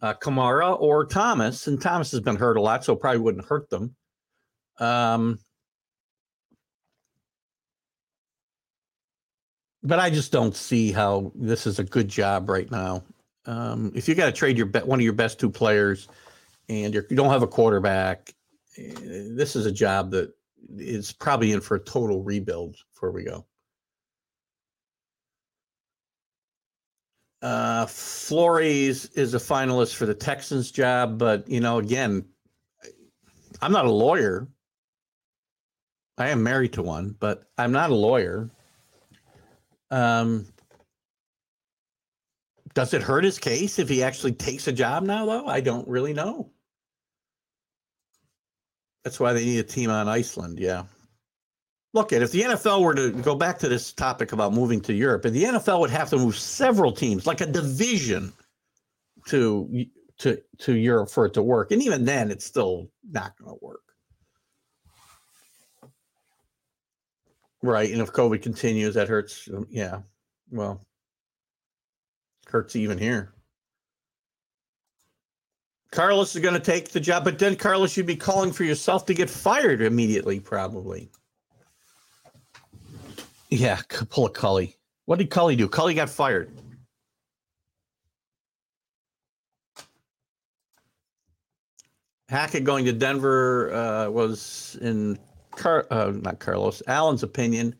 uh, Kamara or Thomas. And Thomas has been hurt a lot, so probably wouldn't hurt them. Um, but I just don't see how this is a good job right now. Um, if you got to trade your be- one of your best two players, and you don't have a quarterback, eh, this is a job that is probably in for a total rebuild before we go. Uh, Flores is a finalist for the Texans job, but you know, again, I'm not a lawyer. I am married to one, but I'm not a lawyer. Um, does it hurt his case if he actually takes a job now, though? I don't really know. That's why they need a team on Iceland. Yeah. Look at if the NFL were to go back to this topic about moving to Europe, and the NFL would have to move several teams, like a division, to to to Europe for it to work. And even then, it's still not going to work. Right. And if COVID continues, that hurts. Yeah. Well, hurts even here. Carlos is going to take the job, but then Carlos, you'd be calling for yourself to get fired immediately, probably. Yeah, pull a Culley. What did Culley do? Culley got fired. Hackett going to Denver uh, was, in Car- uh, not Carlos Allen's opinion,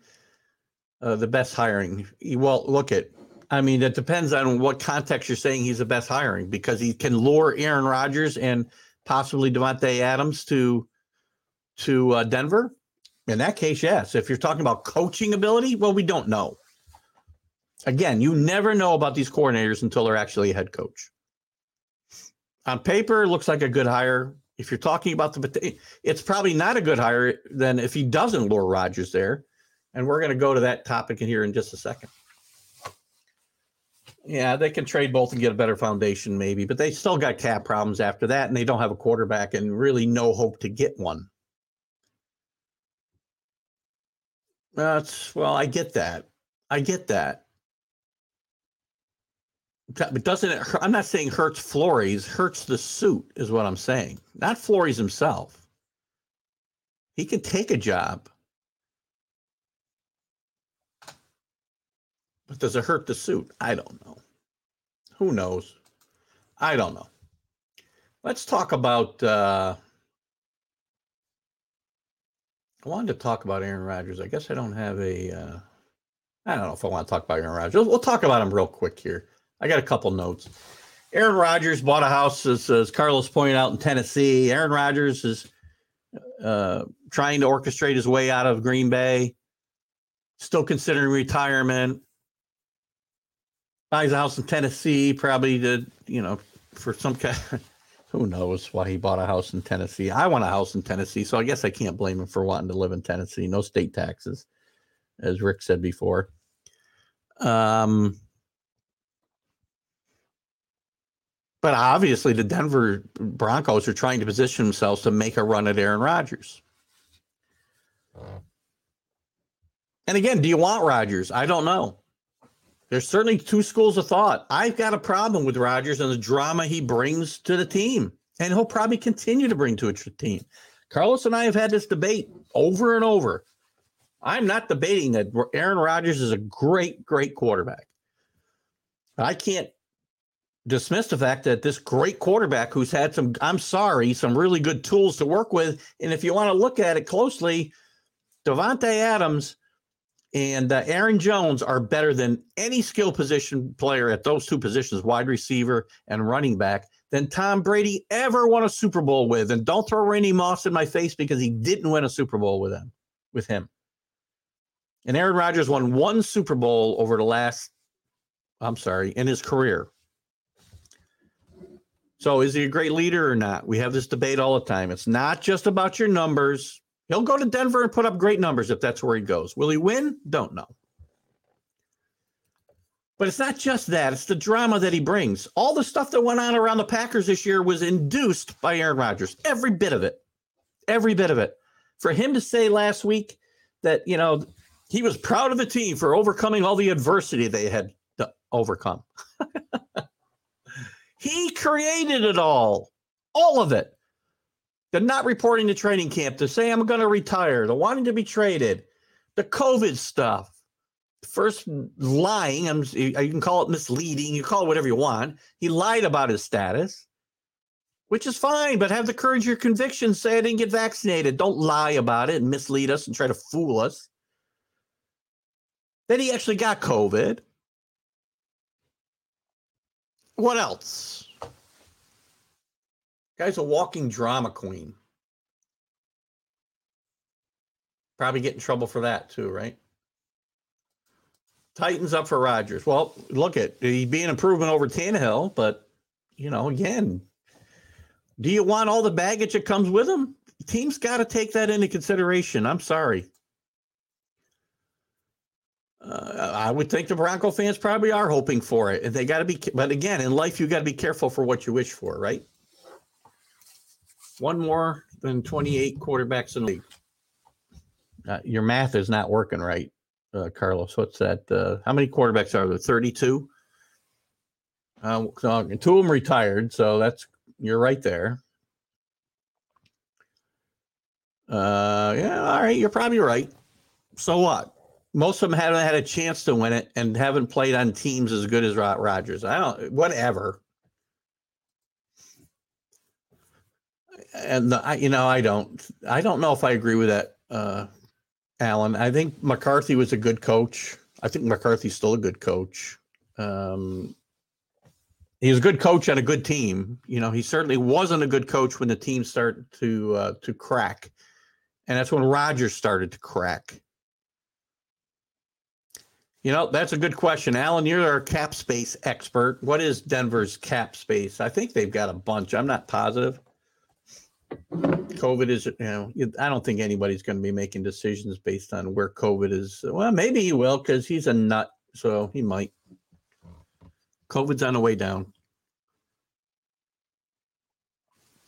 uh, the best hiring. Well, look at I mean, it depends on what context you're saying he's the best hiring because he can lure Aaron Rodgers and possibly Davante Adams to to uh, Denver. In that case, yes. If you're talking about coaching ability, well, we don't know. Again, you never know about these coordinators until they're actually a head coach. On paper, looks like a good hire. If you're talking about the, it's probably not a good hire than if he doesn't lure Rodgers there. And we're going to go to that topic in here in just a second. Yeah, they can trade both and get a better foundation, maybe, but they still got cap problems after that, and they don't have a quarterback and really no hope to get one. That's well, I get that. I get that. But doesn't it? I'm not saying hurts Flores, hurts the suit, is what I'm saying. Not Flores himself. He can take a job. But does it hurt the suit? I don't know. Who knows? I don't know. Let's talk about. Uh, I wanted to talk about Aaron Rodgers. I guess I don't have a. Uh, I don't know if I want to talk about Aaron Rodgers. We'll talk about him real quick here. I got a couple notes. Aaron Rodgers bought a house, as, as Carlos pointed out, in Tennessee. Aaron Rodgers is uh, trying to orchestrate his way out of Green Bay, still considering retirement buys a house in Tennessee, probably to, you know, for some kind who knows why he bought a house in Tennessee. I want a house in Tennessee, so I guess I can't blame him for wanting to live in Tennessee. No state taxes, as Rick said before. Um, but obviously, the Denver Broncos are trying to position themselves to make a run at Aaron Rodgers. And again, do you want Rodgers? I don't know. There's certainly two schools of thought. I've got a problem with Rodgers and the drama he brings to the team, and he'll probably continue to bring to a team. Carlos and I have had this debate over and over. I'm not debating that Aaron Rodgers is a great, great quarterback. I can't dismiss the fact that this great quarterback who's had some, I'm sorry, some really good tools to work with. And if you want to look at it closely, Davante Adams and uh, Aaron Jones are better than any skill position player at those two positions, wide receiver and running back, than Tom Brady ever won a Super Bowl with. And don't throw Randy Moss in my face because he didn't win a Super Bowl with him. With him. And Aaron Rodgers won one Super Bowl over the last, I'm sorry, in his career. So is he a great leader or not? We have this debate all the time. It's not just about your numbers. He'll go to Denver and put up great numbers if that's where he goes. Will he win? Don't know. But it's not just that, it's the drama that he brings. All the stuff that went on around the Packers this year was induced by Aaron Rodgers. Every bit of it. Every bit of it. For him to say last week that, you know, he was proud of the team for overcoming all the adversity they had to overcome. he created it all, all of it. The not reporting to training camp, to say I'm going to retire, the wanting to be traded, the COVID stuff, first lying. I'm, you can call it misleading. You call it whatever you want. He lied about his status, which is fine, but have the courage of your convictions. Say I didn't get vaccinated. Don't lie about it and mislead us and try to fool us. Then he actually got COVID. What else? Guy's a walking drama queen. Probably get in trouble for that too, right? Titans up for Rodgers. Well, look at he'd be an improvement over Tannehill, but you know, again, do you want all the baggage that comes with him? Team's got to take that into consideration. I'm sorry. Uh, I would think the Bronco fans probably are hoping for it. They got to be, but again, in life, you got to be careful for what you wish for, right? One more than 28 quarterbacks in the league. Uh, your math is not working right uh, Carlos. What's that? Uh, how many quarterbacks are there? 32? Um, so two of them retired, so that's you're right there. Uh, yeah, all right, you're probably right. So what? Most of them haven't had a chance to win it and haven't played on teams as good as Rodgers. I don't, whatever. And the, I, you know, I don't, I don't know if I agree with that uh, Alan. I think McCarthy was a good coach. I think McCarthy's still a good coach. Um, he's a good coach on a good team. You know, he certainly wasn't a good coach when the team started to uh, to crack, and that's when Rodgers started to crack. You know, that's a good question, Alan. You're our cap space expert. What is Denver's cap space? I think they've got a bunch. I'm not positive. COVID is, you know, I don't think anybody's going to be making decisions based on where COVID is. Well, maybe he will because he's a nut, so he might. COVID's on the way down.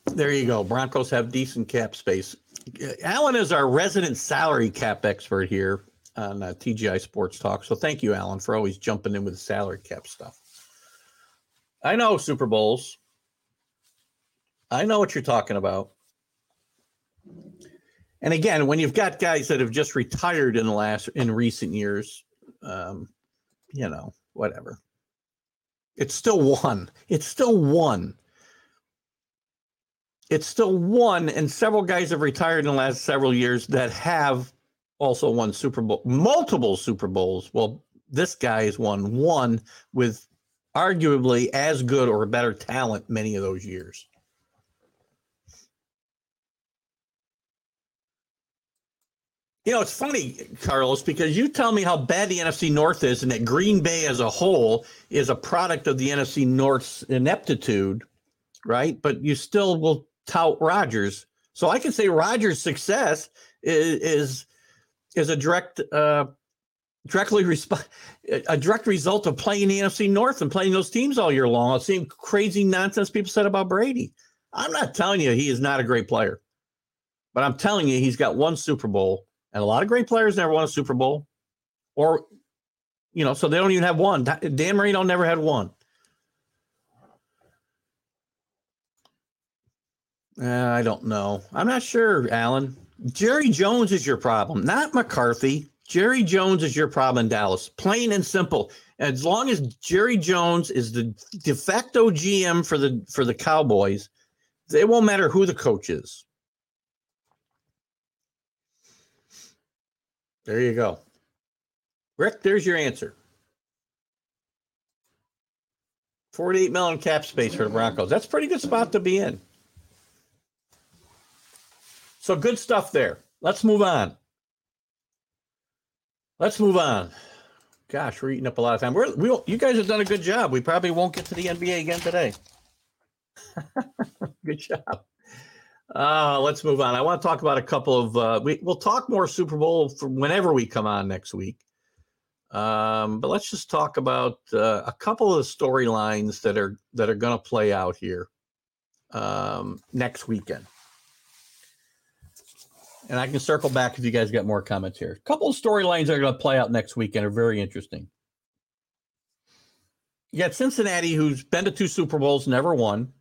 There you go. Broncos have decent cap space. Alan is our resident salary cap expert here on uh, TGI Sports Talk. So thank you, Alan, for always jumping in with the salary cap stuff. I know Super Bowls. I know what you're talking about. And again, when you've got guys that have just retired in the last in recent years, um, you know, whatever. It's still one. It's still one. It's still one, and several guys have retired in the last several years that have also won Super Bowl, multiple Super Bowls. Well, this guy has won one with arguably as good or better talent many of those years. You know, it's funny, Carlos, because you tell me how bad the NFC North is and that Green Bay as a whole is a product of the NFC North's ineptitude, right? But you still will tout Rodgers. So I can say Rodgers' success is is, is a direct uh, directly resp- a direct result of playing the NFC North and playing those teams all year long. The same crazy nonsense people said about Brady. I'm not telling you he is not a great player, but I'm telling you he's got one Super Bowl and a lot of great players never won a Super Bowl, or you know, so they don't even have one. Dan Marino never had one. Uh, I don't know. I'm not sure, Alan. Jerry Jones is your problem, not McCarthy. Jerry Jones is your problem in Dallas, plain and simple. As long as Jerry Jones is the de facto GM for the for the Cowboys, it won't matter who the coach is. There you go. Rick, there's your answer. 48 million cap space for the Broncos. That's a pretty good spot to be in. So good stuff there. Let's move on. Let's move on. Gosh, we're eating up a lot of time. We're, we you guys have done a good job. We probably won't get to the NBA again today. good job. Uh, let's move on. I want to talk about a couple of. Uh, we we'll talk more Super Bowl whenever we come on next week. Um, but let's just talk about uh, a couple of the storylines that are that are going to play out here um, next weekend. And I can circle back if you guys got more comments here. A couple of storylines that are going to play out next weekend are very interesting. You got Cincinnati, who's been to two Super Bowls, never won.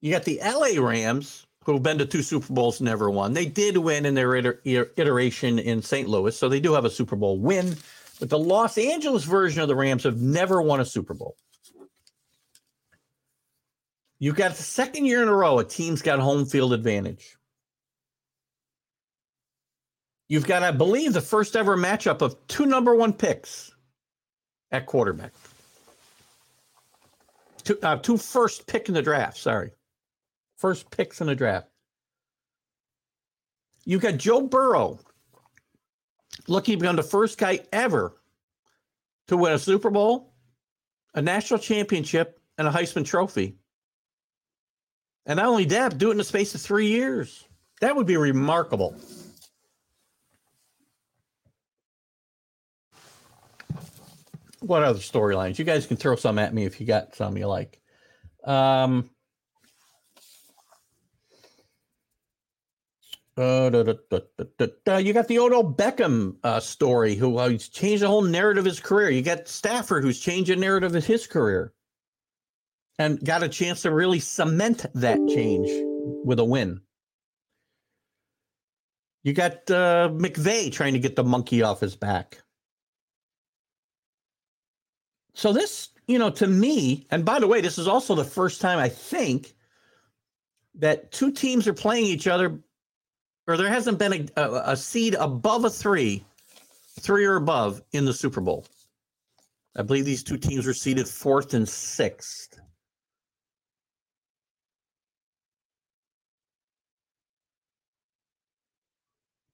You got the LA Rams, who've been to two Super Bowls, never won. They did win in their iter- iteration in St. Louis, so they do have a Super Bowl win. But the Los Angeles version of the Rams have never won a Super Bowl. You've got the second year in a row, a team's got home field advantage. You've got, I believe, the first ever matchup of two number one picks at quarterback. Two, uh, two first pick in the draft. Sorry, first picks in the draft. You got Joe Burrow, looking to become the first guy ever to win a Super Bowl, a national championship, and a Heisman Trophy. And not only that, do it in the space of three years. That would be remarkable. what other storylines? You guys can throw some at me if you got some you like. Um, uh, da, da, da, you got the Odell Beckham uh, story, who uh, changed the whole narrative of his career. You got Stafford, who's changed the narrative of his career, and got a chance to really cement that change with a win. You got uh, McVay trying to get the monkey off his back. So this, you know, to me, and by the way, this is also the first time I think that two teams are playing each other, or there hasn't been a, a, a seed above a three, three or above in the Super Bowl. I believe these two teams were seeded fourth and sixth.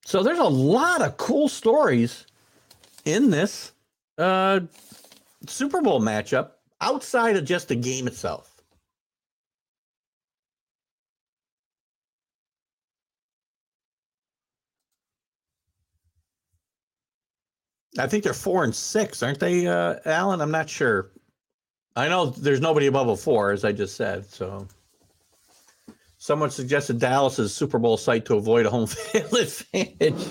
So there's a lot of cool stories in this. Uh, Super Bowl matchup outside of just the game itself. I think they're four and six, aren't they, uh, Alan? I'm not sure. I know there's nobody above a four, as I just said. So, someone suggested Dallas is Super Bowl site to avoid a home field advantage.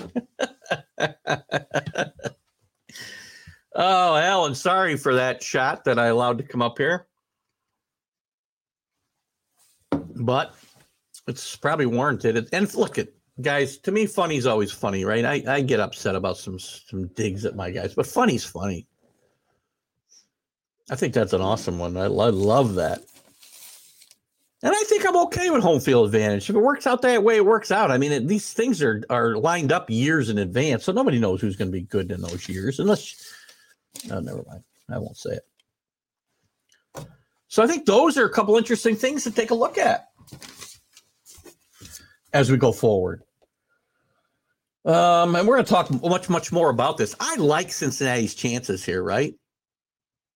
Oh, Alan, sorry for that shot that I allowed to come up here. But it's probably warranted. And look at guys, to me, funny's always funny, right? I, I get upset about some some digs at my guys, but funny's funny. I think that's an awesome one. I, love that. And I think I'm okay with home field advantage. If it works out that way, it works out. I mean, it, these things are are lined up years in advance, so nobody knows who's going to be good in those years, unless Oh, never mind. I won't say it. So I think those are a couple interesting things to take a look at as we go forward. Um, and we're going to talk much, much more about this. I like Cincinnati's chances here, right?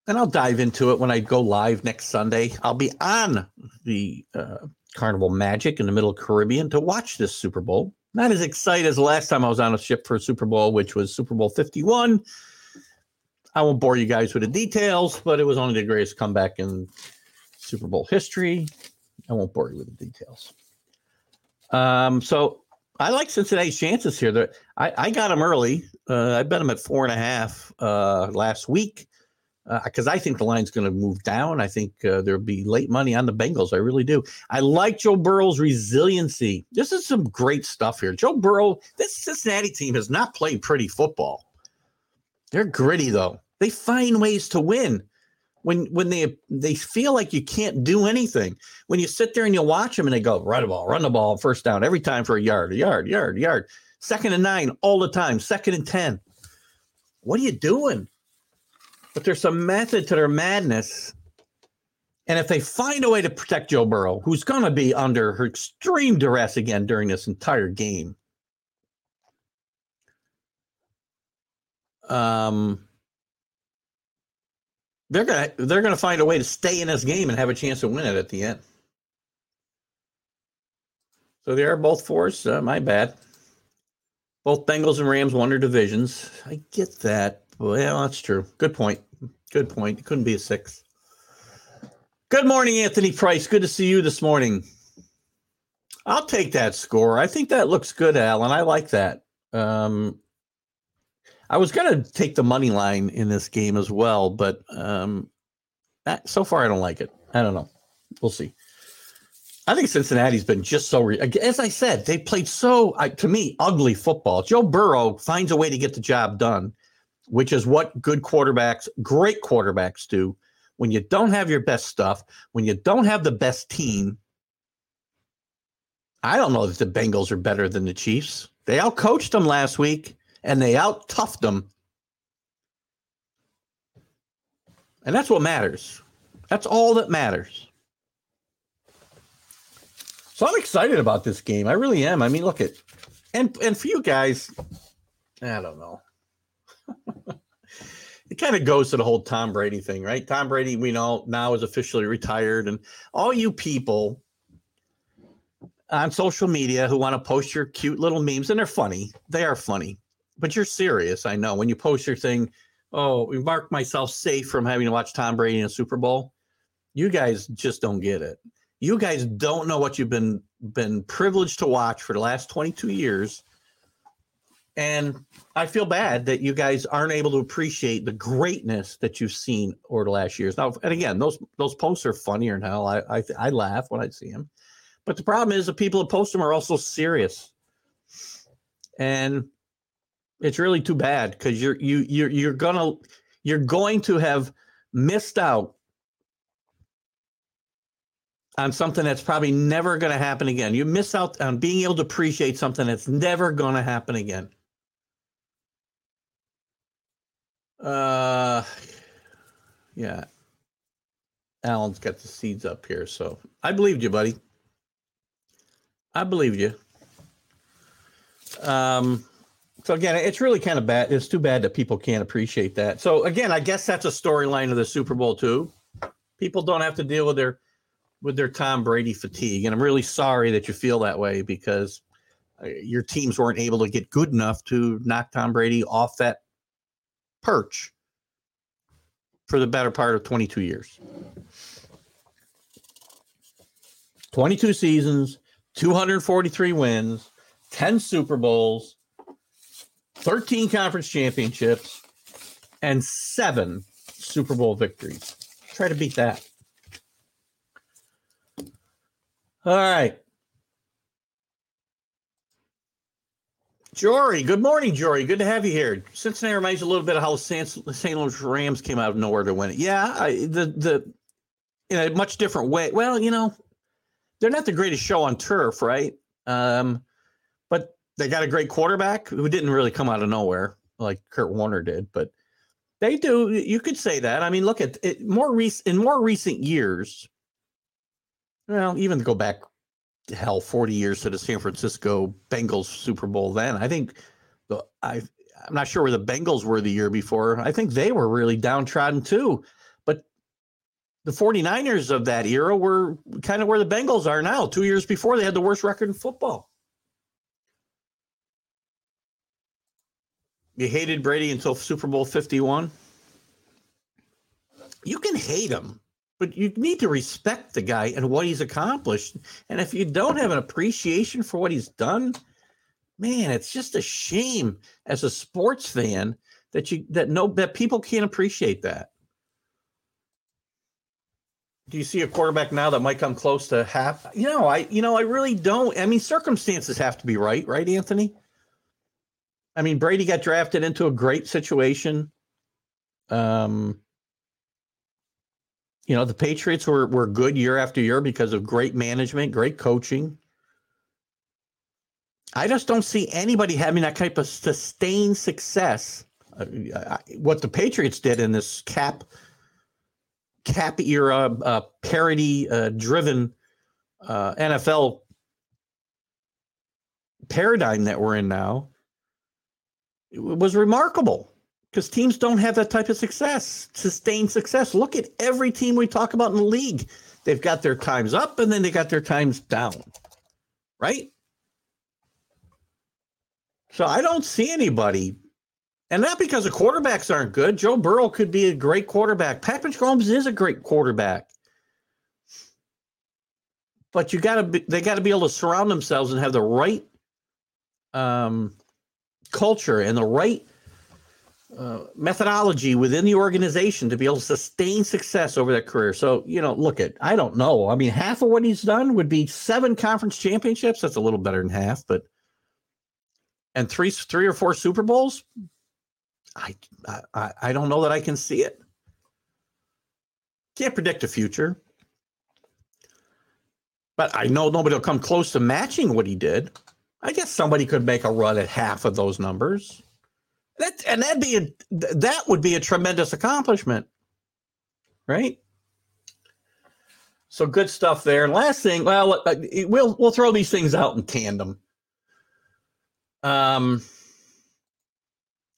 And I'll dive into it when I go live next Sunday. I'll be on the uh, Carnival Magic in the Middle Caribbean to watch this Super Bowl. Not as excited as the last time I was on a ship for a Super Bowl, which was Super Bowl 51 I won't bore you guys with the details, but it was only the greatest comeback in Super Bowl history. I won't bore you with the details. Um, so I like Cincinnati's chances here. That I, I got them early. Uh, I bet them at four and a half uh, last week because uh, I think the line's going to move down. I think uh, there'll be late money on the Bengals. I really do. I like Joe Burrow's resiliency. This is some great stuff here. Joe Burrow, this Cincinnati team has not played pretty football. They're gritty though. They find ways to win. When when they they feel like you can't do anything. When you sit there and you watch them and they go run the ball, run the ball, first down every time for a yard, a yard, yard, yard. Second and nine all the time. Second and ten. What are you doing? But there's some method to their madness. And if they find a way to protect Joe Burrow, who's going to be under her extreme duress again during this entire game, um, they're gonna they're gonna find a way to stay in this game and have a chance to win it at the end. So they are both fours. Uh, my bad. Both Bengals and Rams won their divisions. I get that, Well, that's true. Good point. Good point. It couldn't be a six. Good morning, Anthony Price. Good to see you this morning. I'll take that score. I think that looks good, Alan. I like that. Um, I was going to take the money line in this game as well, but um, so far I don't like it. I don't know. We'll see. I think Cincinnati's been just so, re- as I said, they played so, uh, to me, ugly football. Joe Burrow finds a way to get the job done, which is what good quarterbacks, great quarterbacks do. When you don't have your best stuff, when you don't have the best team, I don't know that the Bengals are better than the Chiefs. They out coached them last week and they out toughed them. And that's what matters. That's all that matters. So I'm excited about this game. I really am. I mean, look at and and for you guys, I don't know. it kind of goes to the whole Tom Brady thing, right? Tom Brady, we know now is officially retired, and all you people on social media who want to post your cute little memes, and they're funny. They are funny, but you're serious. I know when you post your thing. Oh, we mark myself safe from having to watch Tom Brady in a Super Bowl. You guys just don't get it you guys don't know what you've been been privileged to watch for the last 22 years and i feel bad that you guys aren't able to appreciate the greatness that you've seen over the last years now and again those those posts are funnier hell i i, I laugh when i see them but the problem is the people that post them are also serious and it's really too bad because you're you you're you're gonna you're going to have missed out on something that's probably never going to happen again. You miss out on being able to appreciate something that's never going to happen again. Uh, yeah. Alan's got the seeds up here, so I believed you, buddy. I believed you. Um, so again, it's really kind of bad. It's too bad that people can't appreciate that. So again, I guess that's a storyline of the Super Bowl too. People don't have to deal with their with their Tom Brady fatigue. And I'm really sorry that you feel that way because uh, your teams weren't able to get good enough to knock Tom Brady off that perch for the better part of 22 years. 22 seasons, 243 wins, 10 Super Bowls, 13 conference championships, and seven Super Bowl victories. Try to beat that. All right. Jory, good morning, Jory. Good to have you here. Cincinnati reminds you a little bit of how the St. Louis Rams came out of nowhere to win it. Yeah, I, the the in a much different way. Well, you know, they're not the greatest show on turf, right? Um, they got a great quarterback who didn't really come out of nowhere like Kurt Warner did, but they do. You could say that. I mean, look at it. More recent in more recent years, well, even go back hell 40 years to the San Francisco Bengals Super Bowl then. I think the I I'm not sure where the Bengals were the year before. I think they were really downtrodden too. But the 49ers of that era were kind of where the Bengals are now. 2 years before they had the worst record in football. You hated Brady until Super Bowl 51. You can hate him but you need to respect the guy and what he's accomplished. And if you don't have an appreciation for what he's done, man, it's just a shame as a sports fan that you that no that people can't appreciate that. Do you see a quarterback now that might come close to half? You know, I you know I really don't. I mean, circumstances have to be right, right, Anthony? I mean, Brady got drafted into a great situation. Um, you know, the Patriots were were good year after year because of great management, great coaching. I just don't see anybody having that type of sustained success. Uh, what the Patriots did in this cap cap era, uh, parity uh, driven uh, NFL paradigm that we're in now was remarkable because teams don't have that type of success, sustained success. Look at every team we talk about in the league. They've got their times up and then they got their times down, right? So I don't see anybody And not because the quarterbacks aren't good. Joe Burrow could be a great quarterback. Patrick Mahomes is a great quarterback. But you gotta be they gotta be able to surround themselves and have the right um culture and the right uh, methodology within the organization to be able to sustain success over their career. So, you know, look at, I don't know. I mean, half of what he's done would be seven conference championships. That's a little better than half, but, and three, three or four Super Bowls. I, I, I don't know that I can see it. Can't predict the future. But I know nobody will come close to matching what he did. I guess somebody could make a run at half of those numbers. That and that'd be a that would be a tremendous accomplishment, right? So good stuff there. And last thing, well, uh, we'll we'll throw these things out in tandem. Um,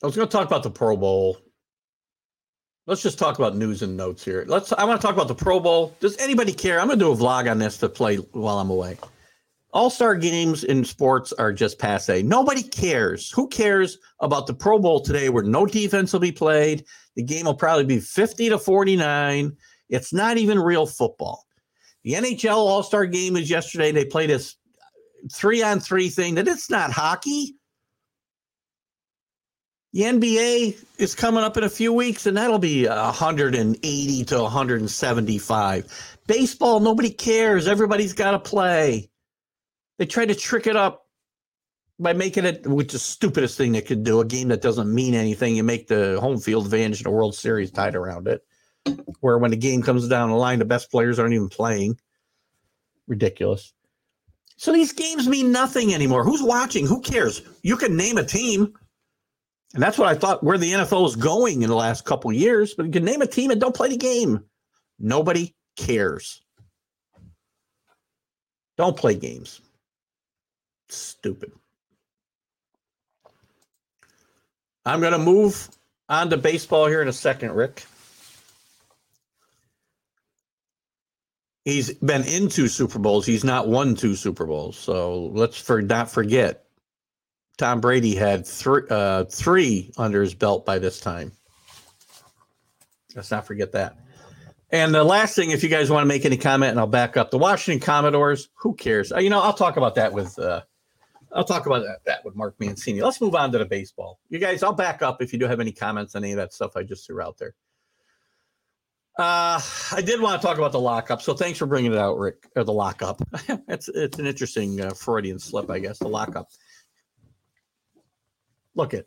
I was going to talk about the Pro Bowl. Let's just talk about news and notes here. Let's. I want to talk about the Pro Bowl. Does anybody care? I'm going to do a vlog on this to play while I'm away. All star games in sports are just passe. Nobody cares. Who cares about the Pro Bowl today where no defense will be played? The game will probably be 50 to 49. It's not even real football. The NHL All Star game is yesterday. They played this three on three thing that it's not hockey. The NBA is coming up in a few weeks, and that'll be 180 to 175. Baseball, nobody cares. Everybody's got to play. They try to trick it up by making it, which is the stupidest thing they could do, a game that doesn't mean anything. You make the home field advantage in a World Series tied around it, where when the game comes down the line, the best players aren't even playing. Ridiculous. So these games mean nothing anymore. Who's watching? Who cares? You can name a team. And that's what I thought where the NFL is going in the last couple years. But you can name a team and don't play the game. Nobody cares. Don't play games. Stupid. I'm going to move on to baseball here in a second, Rick. He's been in two Super Bowls. He's not won two Super Bowls. So let's for not forget. Tom Brady had three uh, three under his belt by this time. Let's not forget that. And the last thing, if you guys want to make any comment, and I'll back up the Washington Commanders. Who cares? Uh, you know, I'll talk about that with uh, I'll talk about that, that with Mark Mancini. Let's move on to the baseball. You guys, I'll back up if you do have any comments on any of that stuff I just threw out there. Uh, I did want to talk about the lockup, so thanks for bringing it out, Rick. Or the lockup. it's it's an interesting uh, Freudian slip, I guess. The lockup. Look at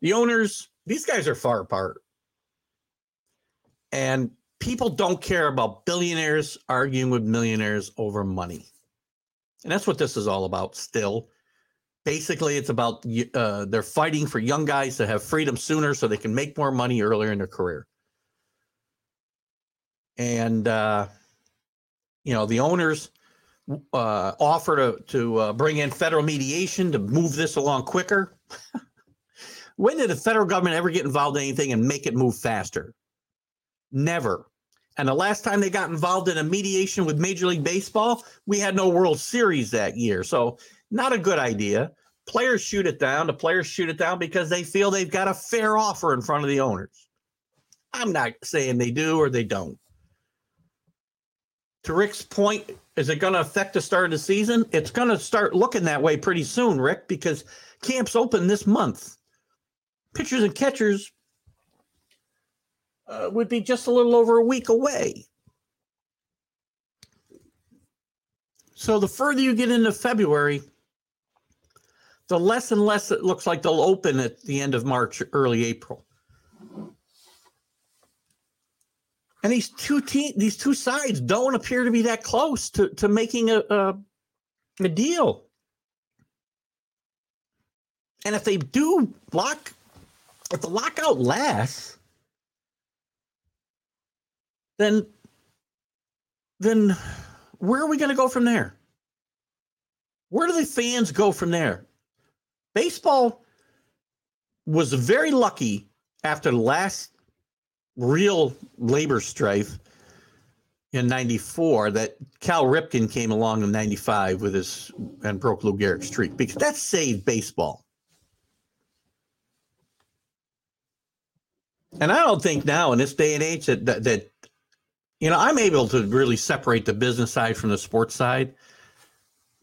the owners. These guys are far apart, and people don't care about billionaires arguing with millionaires over money, and that's what this is all about. Still, basically it's about uh, they're fighting for young guys to have freedom sooner so they can make more money earlier in their career. And uh, you know the owners uh, offer to to uh, bring in federal mediation to move this along quicker. When did the federal government ever get involved in anything and make it move faster? Never. And the last time they got involved in a mediation with major league baseball we had no world series that year. So not a good idea. Players shoot it down. The players shoot it down because they feel they've got a fair offer in front of the owners. I'm not saying they do or they don't. To Rick's point, is it going to affect the start of the season? It's going to start looking that way pretty soon, Rick, because camps open this month. Pitchers and catchers uh, would be just a little over a week away. So the further you get into February, the less and less it looks like they'll open at the end of March, early April. And these two te- these two sides don't appear to be that close to, to making a, a, a deal. And if they do lock, if the lockout lasts, then then where are we going to go from there? Where do the fans go from there? Baseball was very lucky after the last real labor strife in 94 that Cal Ripken came along in 95 with his and broke Lou Gehrig's streak because that saved baseball. And I don't think now in this day and age that, that, that you know, I'm able to really separate the business side from the sports side.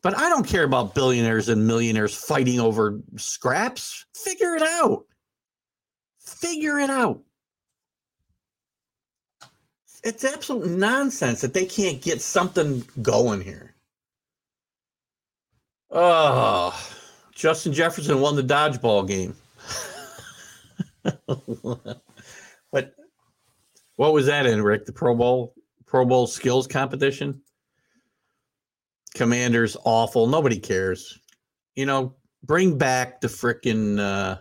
But I don't care about billionaires and millionaires fighting over scraps. Figure it out. Figure it out. It's absolute nonsense that they can't get something going here. Oh, Justin Jefferson won the dodgeball game. what what was that in, Rick? The Pro Bowl Pro Bowl skills competition? Commanders awful. Nobody cares. You know, bring back the freaking uh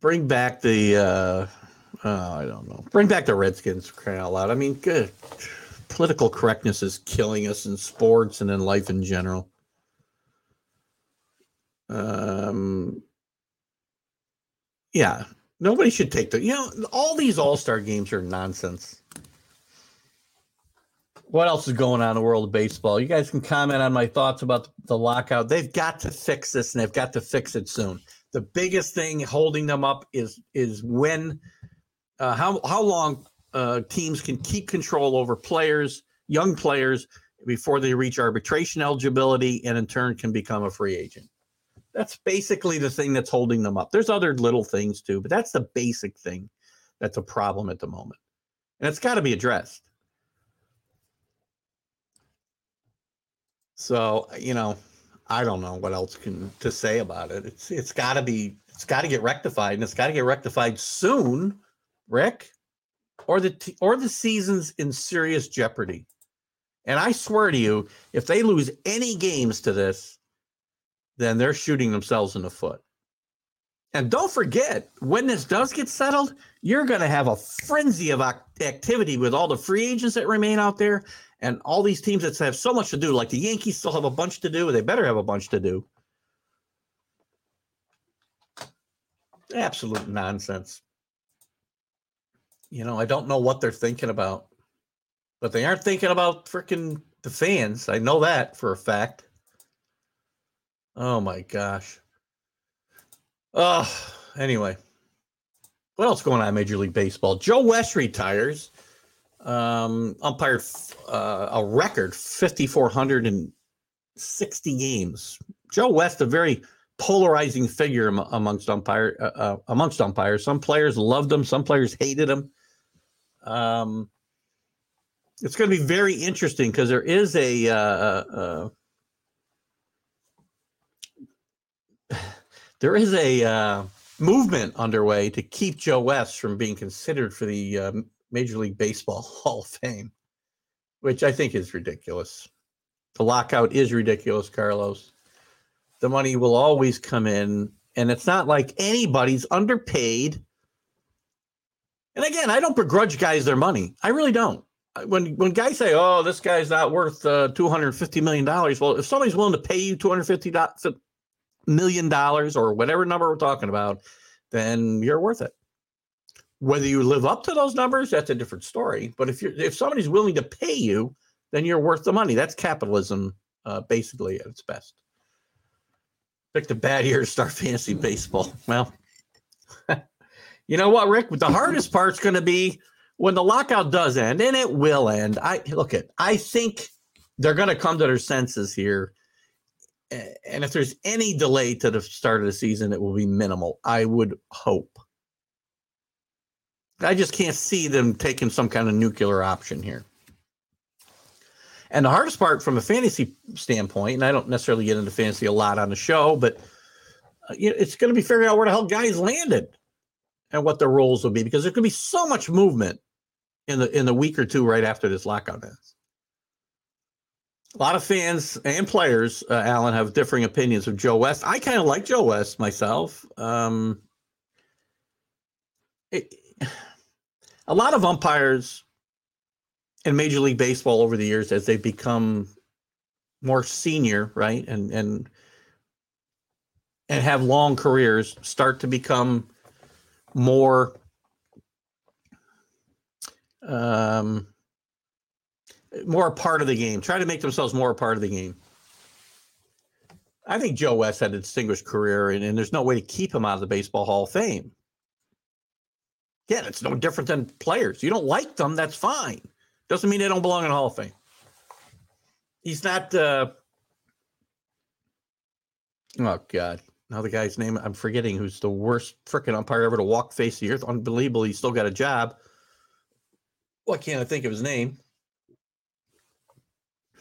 bring back the uh oh, I don't know. Bring back the Redskins crying out loud. I mean, good political correctness is killing us in sports and in life in general. Um yeah, nobody should take the you know, all these all-star games are nonsense what else is going on in the world of baseball? You guys can comment on my thoughts about the lockout. They've got to fix this, and they've got to fix it soon. The biggest thing holding them up is is when, uh, how how long uh, teams can keep control over players, young players, before they reach arbitration eligibility, and in turn can become a free agent. That's basically the thing that's holding them up. There's other little things too, but that's the basic thing that's a problem at the moment, and it's got to be addressed. So you know, I don't know what else can to say about it. It's it's got to be it's got to get rectified, and it's got to get rectified soon, Rick, or the t- or the season's in serious jeopardy. And I swear to you, if they lose any games to this, then they're shooting themselves in the foot. And don't forget, when this does get settled, you're going to have a frenzy of activity with all the free agents that remain out there and all these teams that have so much to do, like the Yankees still have a bunch to do, they better have a bunch to do. Absolute nonsense. You know, I don't know what they're thinking about, but they aren't thinking about freaking the fans. I know that for a fact. Oh my gosh. Oh, anyway. What else going on in Major League Baseball? Joe West retires um, umpired uh, a record 5,460 games. Joe West, a very polarizing figure amongst umpire uh, uh, amongst umpires. Some players loved him, some players hated him. Um, it's going to be very interesting because there is a uh, uh, uh there is a uh, movement underway to keep Joe West from being considered for the um, Major League Baseball Hall of Fame, which I think is ridiculous. The lockout is ridiculous, Carlos. The money will always come in, and it's not like anybody's underpaid. And again, I don't begrudge guys their money. I really don't. When when guys say, "Oh, this guy's not worth uh, two hundred fifty million dollars," well, if somebody's willing to pay you two hundred fifty million dollars or whatever number we're talking about, then you're worth it. Whether you live up to those numbers, that's a different story. But if you're if somebody's willing to pay you, then you're worth the money. That's capitalism, uh, basically at its best. Pick the bad year to start fantasy baseball. Well, you know what, Rick? The hardest part's going to be when the lockout does end, and it will end. I look at. I think they're going to come to their senses here, and if there's any delay to the start of the season, it will be minimal. I would hope. I just can't see them taking some kind of nuclear option here. And the hardest part from a fantasy standpoint, and I don't necessarily get into fantasy a lot on the show, but uh, it's going to be figuring out where the hell guys landed and what the roles will be because there's going to be so much movement in the in the week or two right after this lockout ends. A lot of fans and players, uh, Alan, have differing opinions of Joe West. I kind of like Joe West myself. Um, it, a lot of umpires in Major League Baseball over the years, as they become more senior, right, and and and have long careers, start to become more um, more a part of the game. Try to make themselves more a part of the game. I think Joe West had a distinguished career, and, and there's no way to keep him out of the Baseball Hall of Fame. Yeah, it's no different than players. You don't like them, that's fine. Doesn't mean they don't belong in the Hall of Fame. He's not. Uh, oh God! Now the guy's name I'm forgetting. Who's the worst freaking umpire ever to walk face the earth? Unbelievable. He's still got a job. Why can't I think of his name?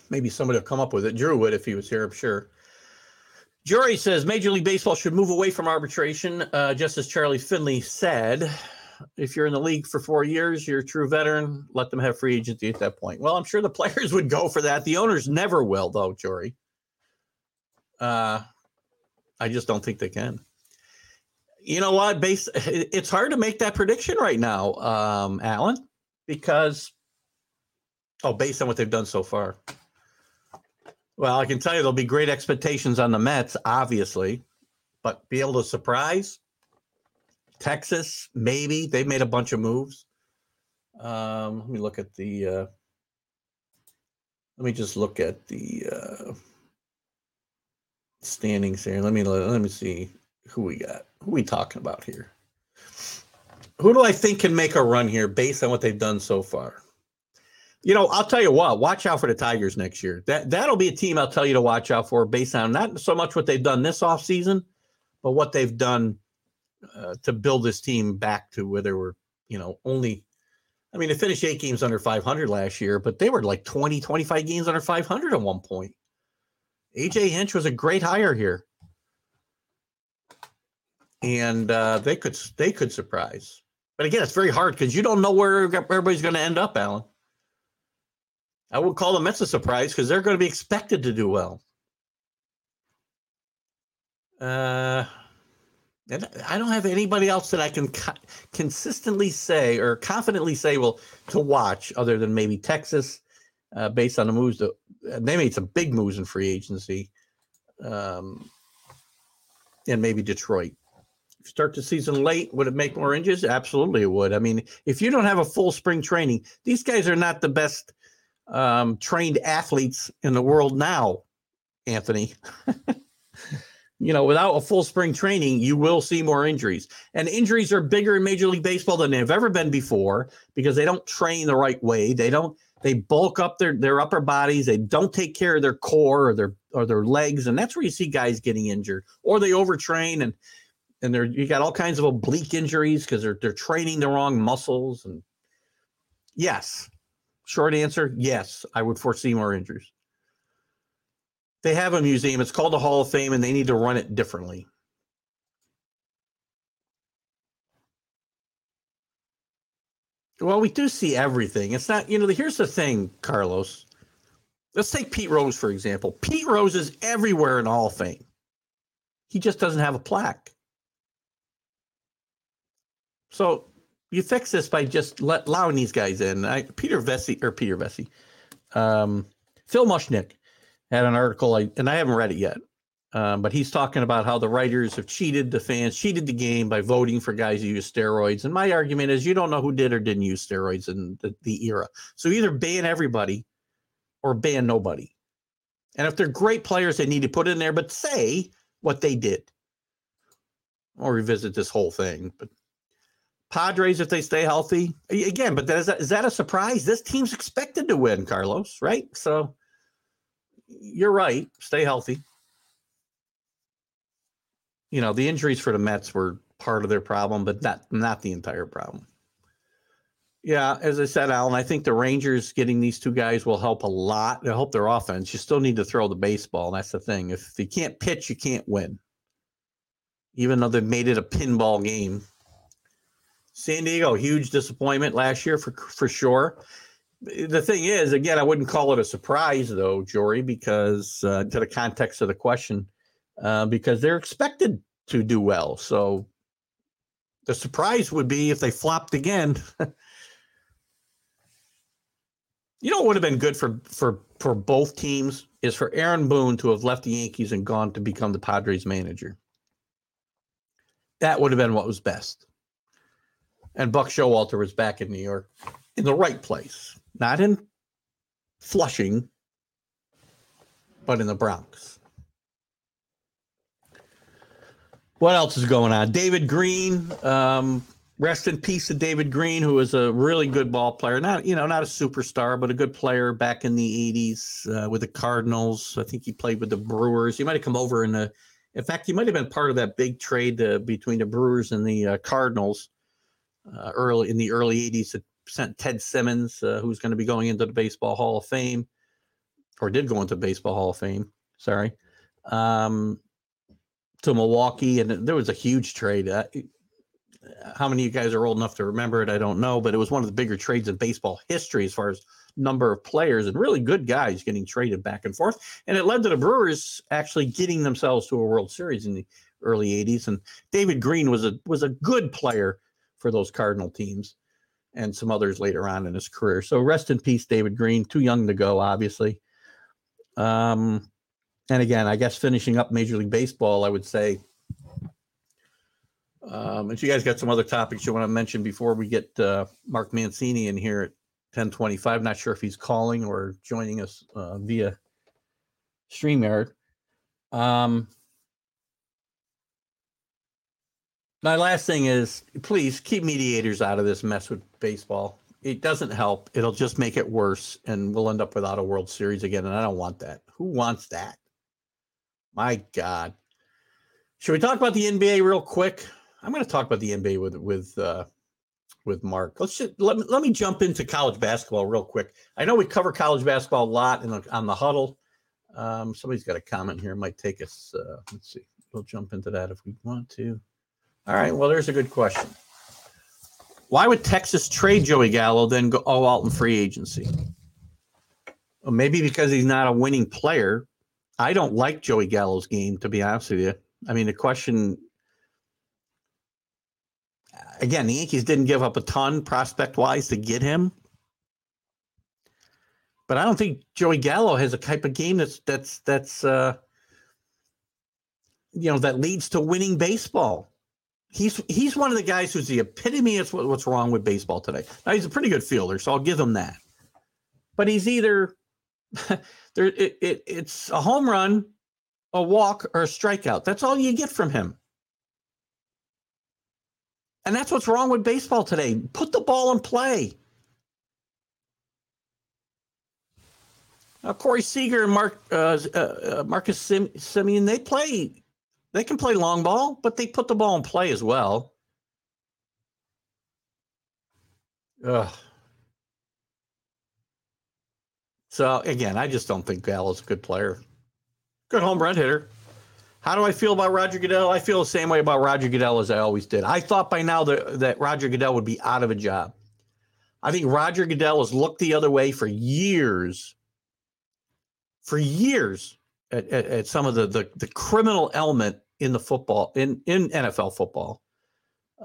Maybe somebody will come up with it. Drew would if he was here. I'm sure. Jory says Major League Baseball should move away from arbitration, uh, just as Charlie Finley said. If you're in the league for four years, you're a true veteran. Let them have free agency at that point. Well, I'm sure the players would go for that. The owners never will, though, Jory. Uh, I just don't think they can. You know what? Base, it's hard to make that prediction right now, um, Alan, because oh, based on what they've done so far. Well, I can tell you there'll be great expectations on the Mets, obviously, but be able to surprise Texas, maybe they made a bunch of moves. Um, let me look at the. Uh, let me just look at the uh, standings here. Let me let me see who we got. Who we talking about here? Who do I think can make a run here based on what they've done so far? You know, I'll tell you what. Watch out for the Tigers next year. That that'll be a team I'll tell you to watch out for based on not so much what they've done this offseason, but what they've done uh, to build this team back to where they were, you know, only. I mean, they finished eight games under 500 last year, but they were like 20, 25 games under 500 at one point. AJ Hinch was a great hire here, and uh, they could they could surprise. But again, it's very hard because you don't know where everybody's going to end up, Alan. I would call the Mets a surprise because they're going to be expected to do well. Uh, and I don't have anybody else that I can co- consistently say or confidently say, well, to watch other than maybe Texas, uh, based on the moves that they made some big moves in free agency, um, and maybe Detroit. Start the season late, would it make more injuries? Absolutely, it would. I mean, if you don't have a full spring training, these guys are not the best um, trained athletes in the world now, Anthony. you know, without a full spring training, you will see more injuries. And injuries are bigger in Major League Baseball than they've ever been before because they don't train the right way. They don't they bulk up their their upper bodies. They don't take care of their core or their or their legs, and that's where you see guys getting injured. Or they overtrain and and they're you got all kinds of oblique injuries because they're they're training the wrong muscles. And yes, short answer, yes, I would foresee more injuries. They have a museum. It's called the Hall of Fame, and they need to run it differently. Well, we do see everything. It's not, you know, here's the thing, Carlos. Let's take Pete Rose, for example. Pete Rose is everywhere in Hall of Fame. He just doesn't have a plaque. So you fix this by just let, allowing these guys in. I, Peter Vecsey, or Peter Vecsey, um, Phil Mushnick had an article, I, and I haven't read it yet. Um, but he's talking about how the writers have cheated the fans, cheated the game by voting for guys who use steroids. And my argument is you don't know who did or didn't use steroids in the, the era. So either ban everybody or ban nobody. And if they're great players, they need to put in there, but say what they did. I'll revisit this whole thing. But Padres, if they stay healthy, again, but that, is, that, is that a surprise? This team's expected to win, Carlos, right? So you're right. Stay healthy you know, the injuries for the Mets were part of their problem, but not not the entire problem. Yeah, as I said, Alan, I think the Rangers getting these two guys will help a lot. They'll help their offense. You still need to throw the baseball. That's the thing. If you can't pitch, you can't win. Even though they've made it a pinball game. San Diego, huge disappointment last year for for sure. The thing is, again, I wouldn't call it a surprise though, Jory, because uh, to the context of the question, uh, because they're expected to do well. So the surprise would be if they flopped again. you know what would have been good for for for both teams is for Aaron Boone to have left the Yankees and gone to become the Padres manager. That would have been what was best. And Buck Showalter was back in New York in the right place, not in Flushing, but in the Bronx. What else is going on? David Green. Um, rest in peace to David Green, who was a really good ball player. Not you know not a superstar, but a good player back in the '80s uh, with the Cardinals. I think he played with the Brewers. He might have come over in the. In fact, he might have been part of that big trade uh, between the Brewers and the uh, Cardinals uh, early in the early '80s. That sent Ted Simmons, uh, who's going to be going into the Baseball Hall of Fame, or did go into Baseball Hall of Fame. Sorry. Um, to Milwaukee, and there was a huge trade. Uh, how many of you guys are old enough to remember it? I don't know, but it was one of the bigger trades in baseball history as far as number of players and really good guys getting traded back and forth. And it led to the Brewers actually getting themselves to a World Series in the early 80s. And David Green was a was a good player for those Cardinal teams and some others later on in his career. So rest in peace, David Green. Too young to go, obviously. Um, and again, I guess finishing up Major League Baseball, I would say um, if you guys got some other topics you want to mention before we get uh, Mark Mancini in here at 1025, not sure if he's calling or joining us uh, via StreamYard. Um, my last thing is please keep mediators out of this mess with baseball. It doesn't help. It'll just make it worse, and we'll end up without a World Series again. And I don't want that. Who wants that? My God. Should we talk about the NBA real quick? I'm going to talk about the NBA with with uh, with Mark. Let's just, let me let me jump into college basketball real quick. I know we cover college basketball a lot in the, on the huddle. Um, somebody's got a comment here. Might take us. Uh, let's see. We'll jump into that if we want to. All right. Well, there's a good question. Why would Texas trade Joey Gallo then go all out in free agency? Well, maybe because he's not a winning player. I don't like Joey Gallo's game, to be honest with you. I mean, the question again, the Yankees didn't give up a ton prospect wise to get him. But I don't think Joey Gallo has a type of game that's that's that's uh you know that leads to winning baseball. He's he's one of the guys who's the epitome of what's wrong with baseball today. Now he's a pretty good fielder, so I'll give him that. But he's either there it, it, it's a home run, a walk, or a strikeout. That's all you get from him. And that's what's wrong with baseball today. Put the ball in play. Now, Corey Seager and Mark uh, uh, uh Marcus Sim- Semien, they play, they can play long ball, but they put the ball in play as well. Ugh. So again, I just don't think Gallo's a good player. Good home run hitter. How do I feel about Roger Goodell? I feel the same way about Roger Goodell as I always did. I thought by now that, that Roger Goodell would be out of a job. I think Roger Goodell has looked the other way for years, for years at, at, at some of the, the, the criminal element in the football in in NFL football.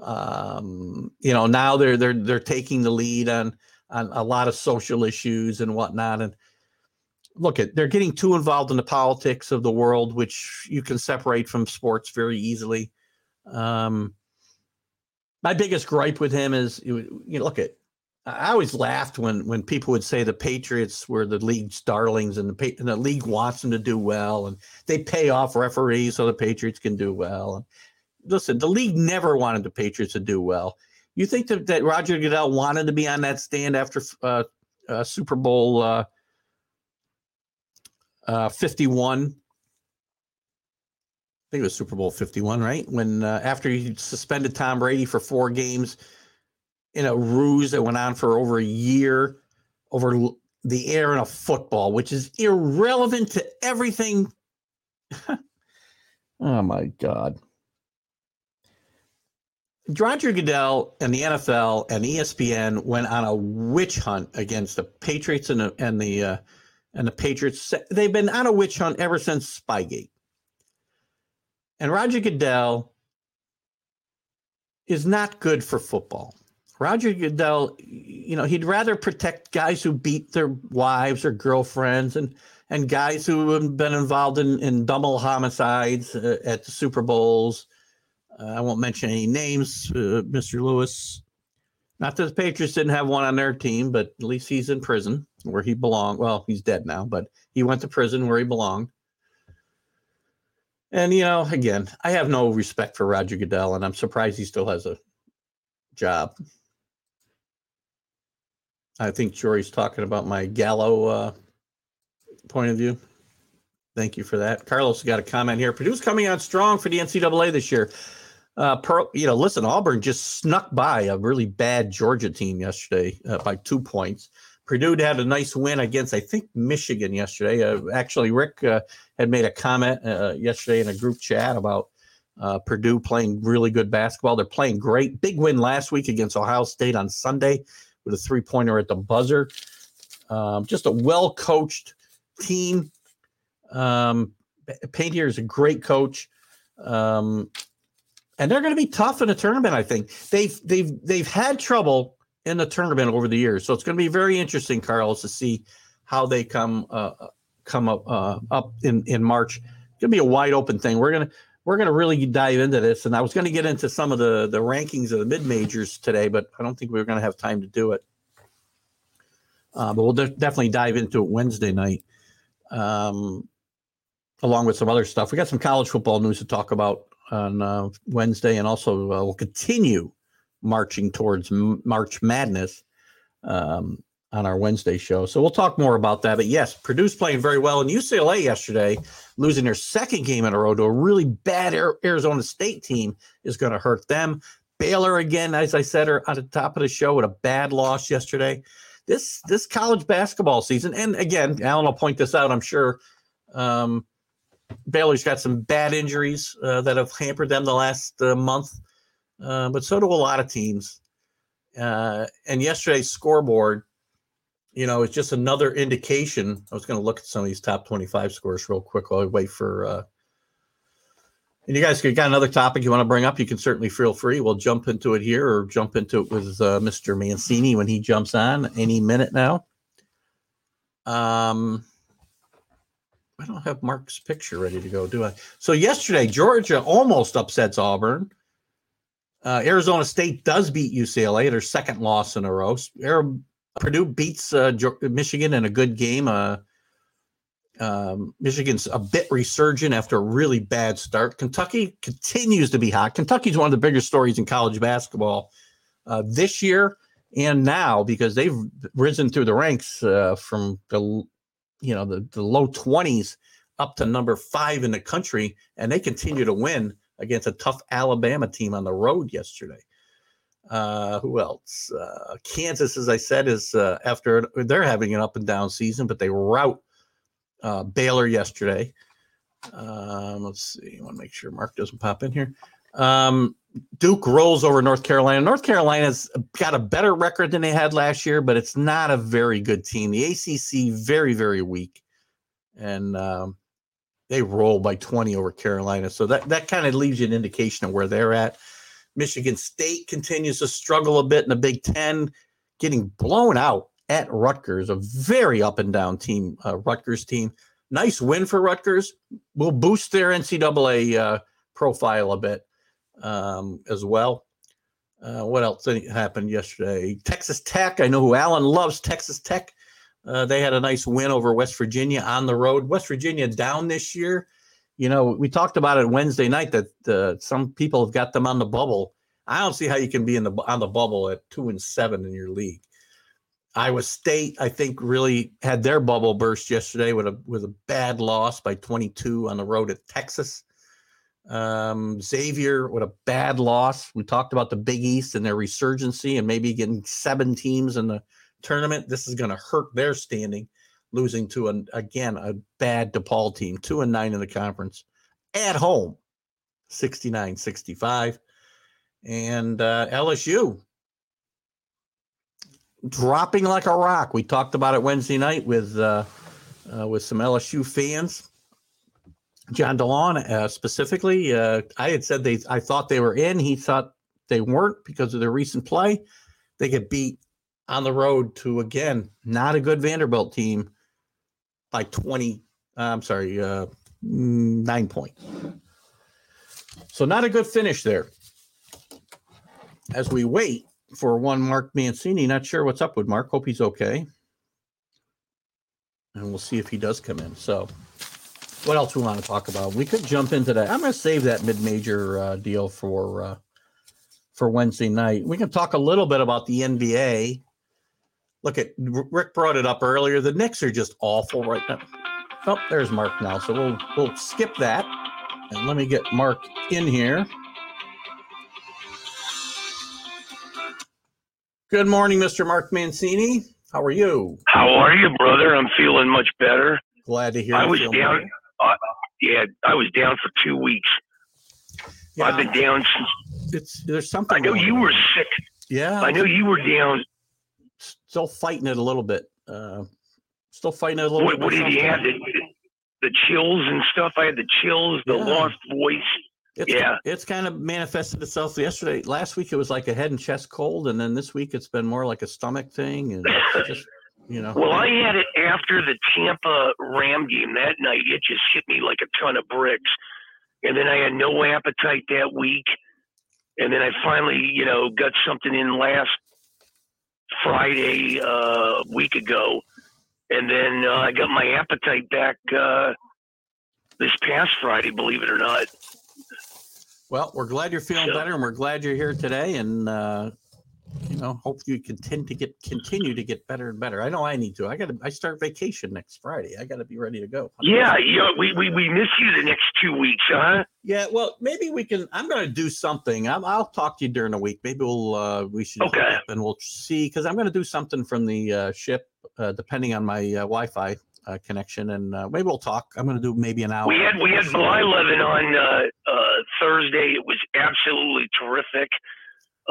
Um, you know, now they're they're they're taking the lead on on a lot of social issues and whatnot, and look at they're getting too involved in the politics of the world, which you can separate from sports very easily. Um, my biggest gripe with him is you know look at I always laughed when when people would say the Patriots were the league's darlings and the and the league wants them to do well and they pay off referees so the Patriots can do well. And listen, the league never wanted the Patriots to do well. You think that, that Roger Goodell wanted to be on that stand after uh, uh, Super Bowl uh, uh, 51. I think it was Super Bowl 51, right? When uh, after he suspended Tom Brady for four games in a ruse that went on for over a year over the air in a football, which is irrelevant to everything. oh my God. Roger Goodell and the NFL and ESPN went on a witch hunt against the Patriots and the, and the uh, and the Patriots, they've been on a witch hunt ever since Spygate. And Roger Goodell is not good for football. Roger Goodell, you know, he'd rather protect guys who beat their wives or girlfriends and and guys who have been involved in, in double homicides uh, at the Super Bowls. Uh, I won't mention any names, uh, Mr. Lewis. Not that the Patriots didn't have one on their team, but at least he's in prison where he belonged. Well, he's dead now, but he went to prison where he belonged. And you know, again, I have no respect for Roger Goodell, and I'm surprised he still has a job. I think Jory's talking about my Gallo uh, point of view. Thank you for that. Carlos got a comment here. Purdue's coming out strong for the NCAA this year. Uh, per, you know, listen, Auburn just snuck by a really bad Georgia team yesterday uh, by two points. Purdue had a nice win against, I think, Michigan yesterday. Uh, actually, Rick uh, had made a comment uh, yesterday in a group chat about uh, Purdue playing really good basketball. They're playing great. Big win last week against Ohio State on Sunday with a three pointer at the buzzer. Um, just a well coached team. Um, Painter is a great coach. Um, and they're going to be tough in a tournament. I think they've they've they've had trouble in the tournament over the years, so it's going to be very interesting, Carlos, to see how they come uh, come up uh, up in in March. It's going to be a wide open thing. We're gonna we're gonna really dive into this, and I was going to get into some of the the rankings of the mid majors today, but I don't think we are going to have time to do it. Uh, but we'll de- definitely dive into it Wednesday night, um, along with some other stuff. We got some college football news to talk about on uh, Wednesday, and also uh, we'll continue marching towards M- March Madness um, on our Wednesday show. So we'll talk more about that. But yes, Purdue's playing very well, and UCLA yesterday losing their second game in a row to a really bad Arizona State team is going to hurt them. Baylor again, as I said, are at the top of the show with a bad loss yesterday. This this college basketball season, and again, Alan will point this out, I'm sure. Um, Baylor's got some bad injuries uh, that have hampered them the last uh, month, uh, but so do a lot of teams. Uh, and yesterday's scoreboard, you know, it's just another indication. I was going to look at some of these top 25 scores real quick while I wait for. Uh, and you guys got another topic you want to bring up? You can certainly feel free. We'll jump into it here or jump into it with uh, Mr. Mancini when he jumps on any minute now. Um, I don't have Mark's picture ready to go, do I? So yesterday, Georgia almost upsets Auburn. Uh, Arizona State does beat UCLA, their second loss in a row. Purdue beats uh, Michigan in a good game. Uh, um, Michigan's a bit resurgent after a really bad start. Kentucky continues to be hot. Kentucky's one of the bigger stories in college basketball uh, this year and now because they've risen through the ranks uh, from the you know the, the low 20s up to number five in the country and they continue to win against a tough alabama team on the road yesterday uh, who else uh, kansas as i said is uh, after they're having an up and down season but they rout uh, baylor yesterday um, let's see i want to make sure mark doesn't pop in here um, Duke rolls over North Carolina. North Carolina's got a better record than they had last year, but it's not a very good team. The ACC very very weak, and um, they roll by 20 over Carolina. So that that kind of leaves you an indication of where they're at. Michigan State continues to struggle a bit in the Big Ten, getting blown out at Rutgers, a very up and down team. Uh, Rutgers team, nice win for Rutgers. Will boost their NCAA uh, profile a bit um, as well. Uh, what else happened yesterday? Texas Tech. I know who Alan loves. Texas Tech. Uh, they had a nice win over West Virginia on the road. West Virginia down this year. You know, we talked about it Wednesday night that uh, some people have got them on the bubble. I don't see how you can be in the on the bubble at two and seven in your league. Iowa State, I think, really had their bubble burst yesterday with a with a bad loss by 22 on the road at Texas. Um, Xavier, what a bad loss. We talked about the Big East and their resurgency and maybe getting seven teams in the tournament. This is going to hurt their standing, losing to an again a bad DePaul team, two and nine in the conference at home, 69 65. And uh, LSU dropping like a rock. We talked about it Wednesday night with uh, uh, with some LSU fans John DeLon uh, specifically, uh, I had said they, I thought they were in. He thought they weren't because of their recent play. They get beat on the road to again not a good Vanderbilt team by twenty. Uh, I'm sorry, uh, nine points. So not a good finish there. As we wait for one Mark Mancini, not sure what's up with Mark. Hope he's okay, and we'll see if he does come in. So what else we want to talk about? We could jump into that. I'm going to save that mid-major uh, deal for uh, for Wednesday night. We can talk a little bit about the NBA. Look at Rick brought it up earlier. The Knicks are just awful right now. Oh, there's Mark now. So we'll we'll skip that. And let me get Mark in here. Good morning, Mr. Mark Mancini. How are you? How are you, brother? I'm feeling much better. Glad to hear. I was down. Uh, yeah, I was down for two weeks. Yeah, I've been down since. It's there's something. I know you were sick. Yeah, I know you were down. Still fighting it a little bit. Uh, still fighting it a little what, bit. What did you have? The, the chills and stuff. I had the chills, the yeah. lost voice. It's, yeah, it's kind of manifested itself yesterday. Last week it was like a head and chest cold, and then this week it's been more like a stomach thing, and just you know. Well, I had it after the Tampa Ram game that night. It just hit me like a ton of bricks, and then I had no appetite that week, and then I finally, you know, got something in last Friday uh, a week ago, and then uh, I got my appetite back uh, this past Friday. Believe it or not. Well, we're glad you're feeling better, and we're glad you're here today. And uh, you know, hope you continue to get continue to get better and better. I know I need to. I got to. I start vacation next Friday. I got to be ready to go. Yeah, yeah. We, we we miss you the next two weeks, huh? Yeah. Well, maybe we can. I'm going to do something. i will talk to you during the week. Maybe we'll uh, we should okay. and we'll see because I'm going to do something from the uh, ship, uh, depending on my uh, Wi-Fi uh, connection, and uh, maybe we'll talk. I'm going to do maybe an hour. We had we had Blyleven on uh, uh, Thursday. It was absolutely terrific.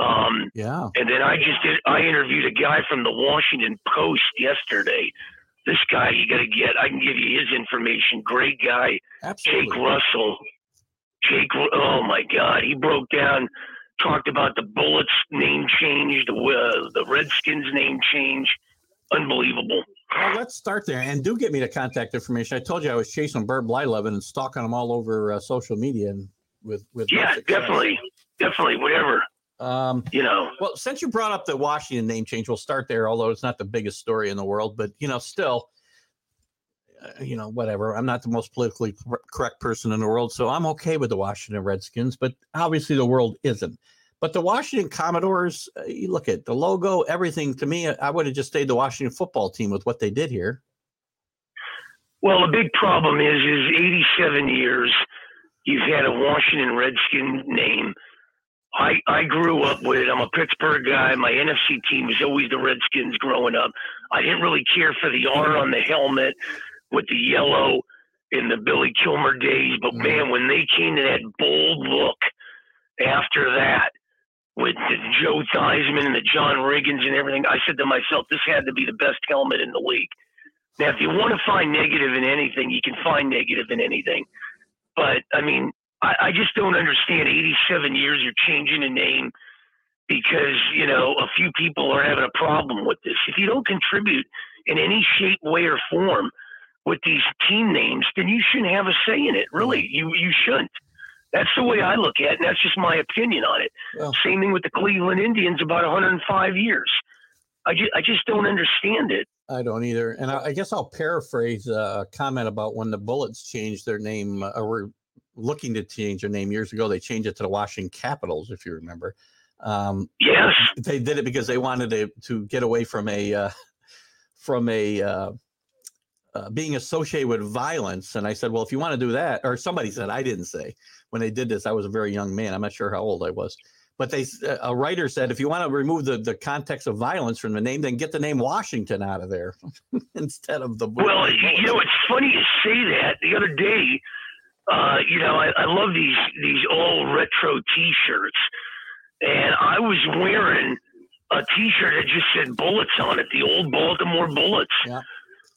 Um, yeah. And then I just did. I interviewed a guy from the Washington Post yesterday. This guy, you got to get. I can give you his information. Great guy, Absolutely. Jake Russell. Jake, oh my God, he broke down, talked about the Bullets name change, the uh, the Redskins name change. Unbelievable. Well, let's start there, and do get me the contact information. I told you I was chasing Bert Blyleven and stalking him all over uh, social media, and with with yeah, definitely, definitely, whatever. Um, you know, well, since you brought up the Washington name change, we'll start there. Although it's not the biggest story in the world, but you know, still, uh, you know, whatever. I'm not the most politically correct person in the world, so I'm okay with the Washington Redskins. But obviously, the world isn't. But the Washington Commanders, uh, you look at the logo, everything. To me, I would have just stayed the Washington football team with what they did here. Well, the big problem is, is 87 years you've had a Washington Redskin name. I I grew up with it. I'm a Pittsburgh guy. My NFC team was always the Redskins growing up. I didn't really care for the R on the helmet with the yellow in the Billy Kilmer days, but mm-hmm. man, when they came to that bold look after that, with the Joe Theismann and the John Riggins and everything, I said to myself, this had to be the best helmet in the league. Now, if you want to find negative in anything, you can find negative in anything. But I mean, I, I just don't understand. 87 years you're changing a name because you know a few people are having a problem with this. If you don't contribute in any shape, way, or form with these team names, then you shouldn't have a say in it. Really, you you shouldn't. That's the way I look at it, and that's just my opinion on it. Well, Same thing with the Cleveland Indians about 105 years. I just, I just don't understand it. I don't either. And I, I guess I'll paraphrase a comment about when the Bullets changed their name, uh, or were looking to change their name years ago. They changed it to the Washington Capitals, if you remember. Um, yes, they did it because they wanted to to get away from a uh, from a uh, uh, being associated with violence. And I said, well, if you want to do that, or somebody said, I didn't say when they did this, I was a very young man. I'm not sure how old I was. But they, a writer said, if you want to remove the, the context of violence from the name, then get the name Washington out of there instead of the. Well, you know, it's funny you say that. The other day, uh, you know, I, I love these these all retro T-shirts, and I was wearing a T-shirt that just said Bullets on it, the old Baltimore Bullets. Yeah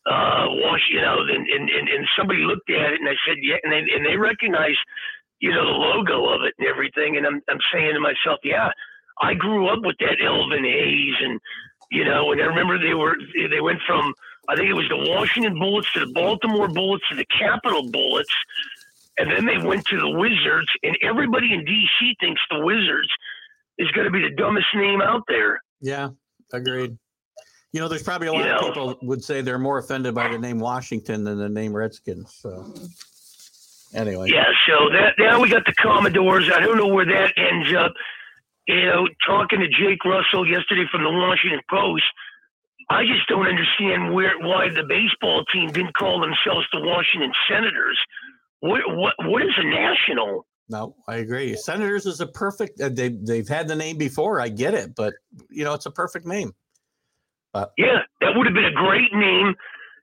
uh, wash, you know, and, and, and, and somebody looked at it and I said, yeah, and they, and they recognized, you know, the logo of it and everything. And I'm, I'm saying to myself, yeah, I grew up with that Elvin Hayes and, you know, and I remember they were, they went from, I think it was the Washington Bullets to the Baltimore Bullets to the Capital Bullets. And then they went to the Wizards and everybody in DC thinks the Wizards is going to be the dumbest name out there. Yeah, agreed. You know, there's probably a lot you of people would say they're more offended by the name Washington than the name Redskins. So. Anyway. Yeah, so that now we got the Commanders. I don't know where that ends up. You know, talking to Jake Russell yesterday from the Washington Post, I just don't understand where why the baseball team didn't call themselves the Washington Senators. What what what is a national? No, I agree. Senators is a perfect. Uh, they they've had the name before. I get it, but you know it's a perfect name. Yeah, that would have been a great name.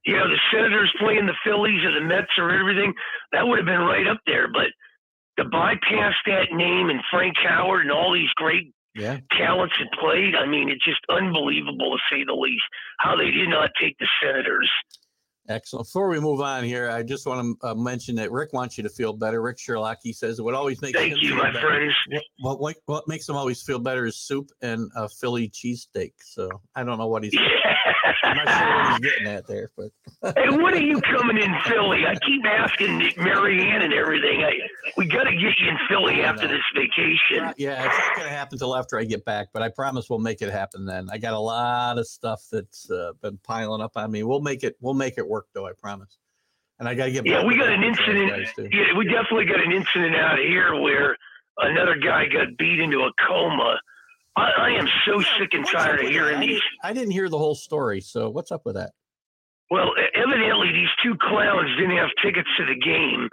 You know, the Senators playing the Phillies or the Mets or everything. That would have been right up there. But to bypass that name and Frank Howard and all these great Yeah. talents that played, I mean, it's just unbelievable to say the least. How they did not take the Senators. Excellent. Before we move on here, I just want to uh, mention that Rick wants you to feel better. Rick Sherlock, he says it would always make Thank him you, feel my better. friends. What, what what makes him always feel better is soup and a Philly cheesesteak. So I don't know what he's. I'm not sure what he's getting at there, but hey, when are you coming in Philly? I keep asking Nick, Marianne and everything. I, we got to get you in Philly after this vacation. yeah, it's not going to happen till after I get back. But I promise we'll make it happen then. I got a lot of stuff that's uh, been piling up on me. We'll make it. We'll make it work though. I promise. And I got to get. Yeah, back we got an incident. Yeah, we definitely got an incident out here where another guy got beat into a coma. I, I am so sick and tired of hearing these. I didn't hear the whole story. So what's up with that? Well, evidently these two clowns didn't have tickets to the game.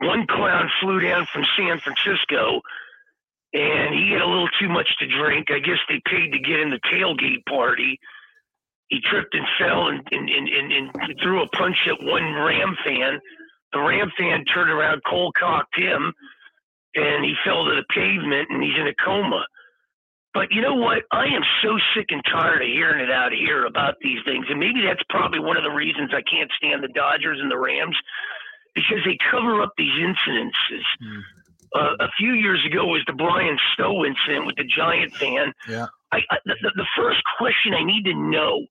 One clown flew down from San Francisco, and he had a little too much to drink. I guess they paid to get in the tailgate party. He tripped and fell and, and, and, and, and threw a punch at one Ram fan. The Ram fan turned around, cold cocked him, and he fell to the pavement, and he's in a coma. But you know what? I am so sick and tired of hearing it out here about these things. And maybe that's probably one of the reasons I can't stand the Dodgers and the Rams because they cover up these incidences. Hmm. Uh, a few years ago was the Bryan Stow incident with the Giant fan. Yeah. I, I the, the the first question I need to know,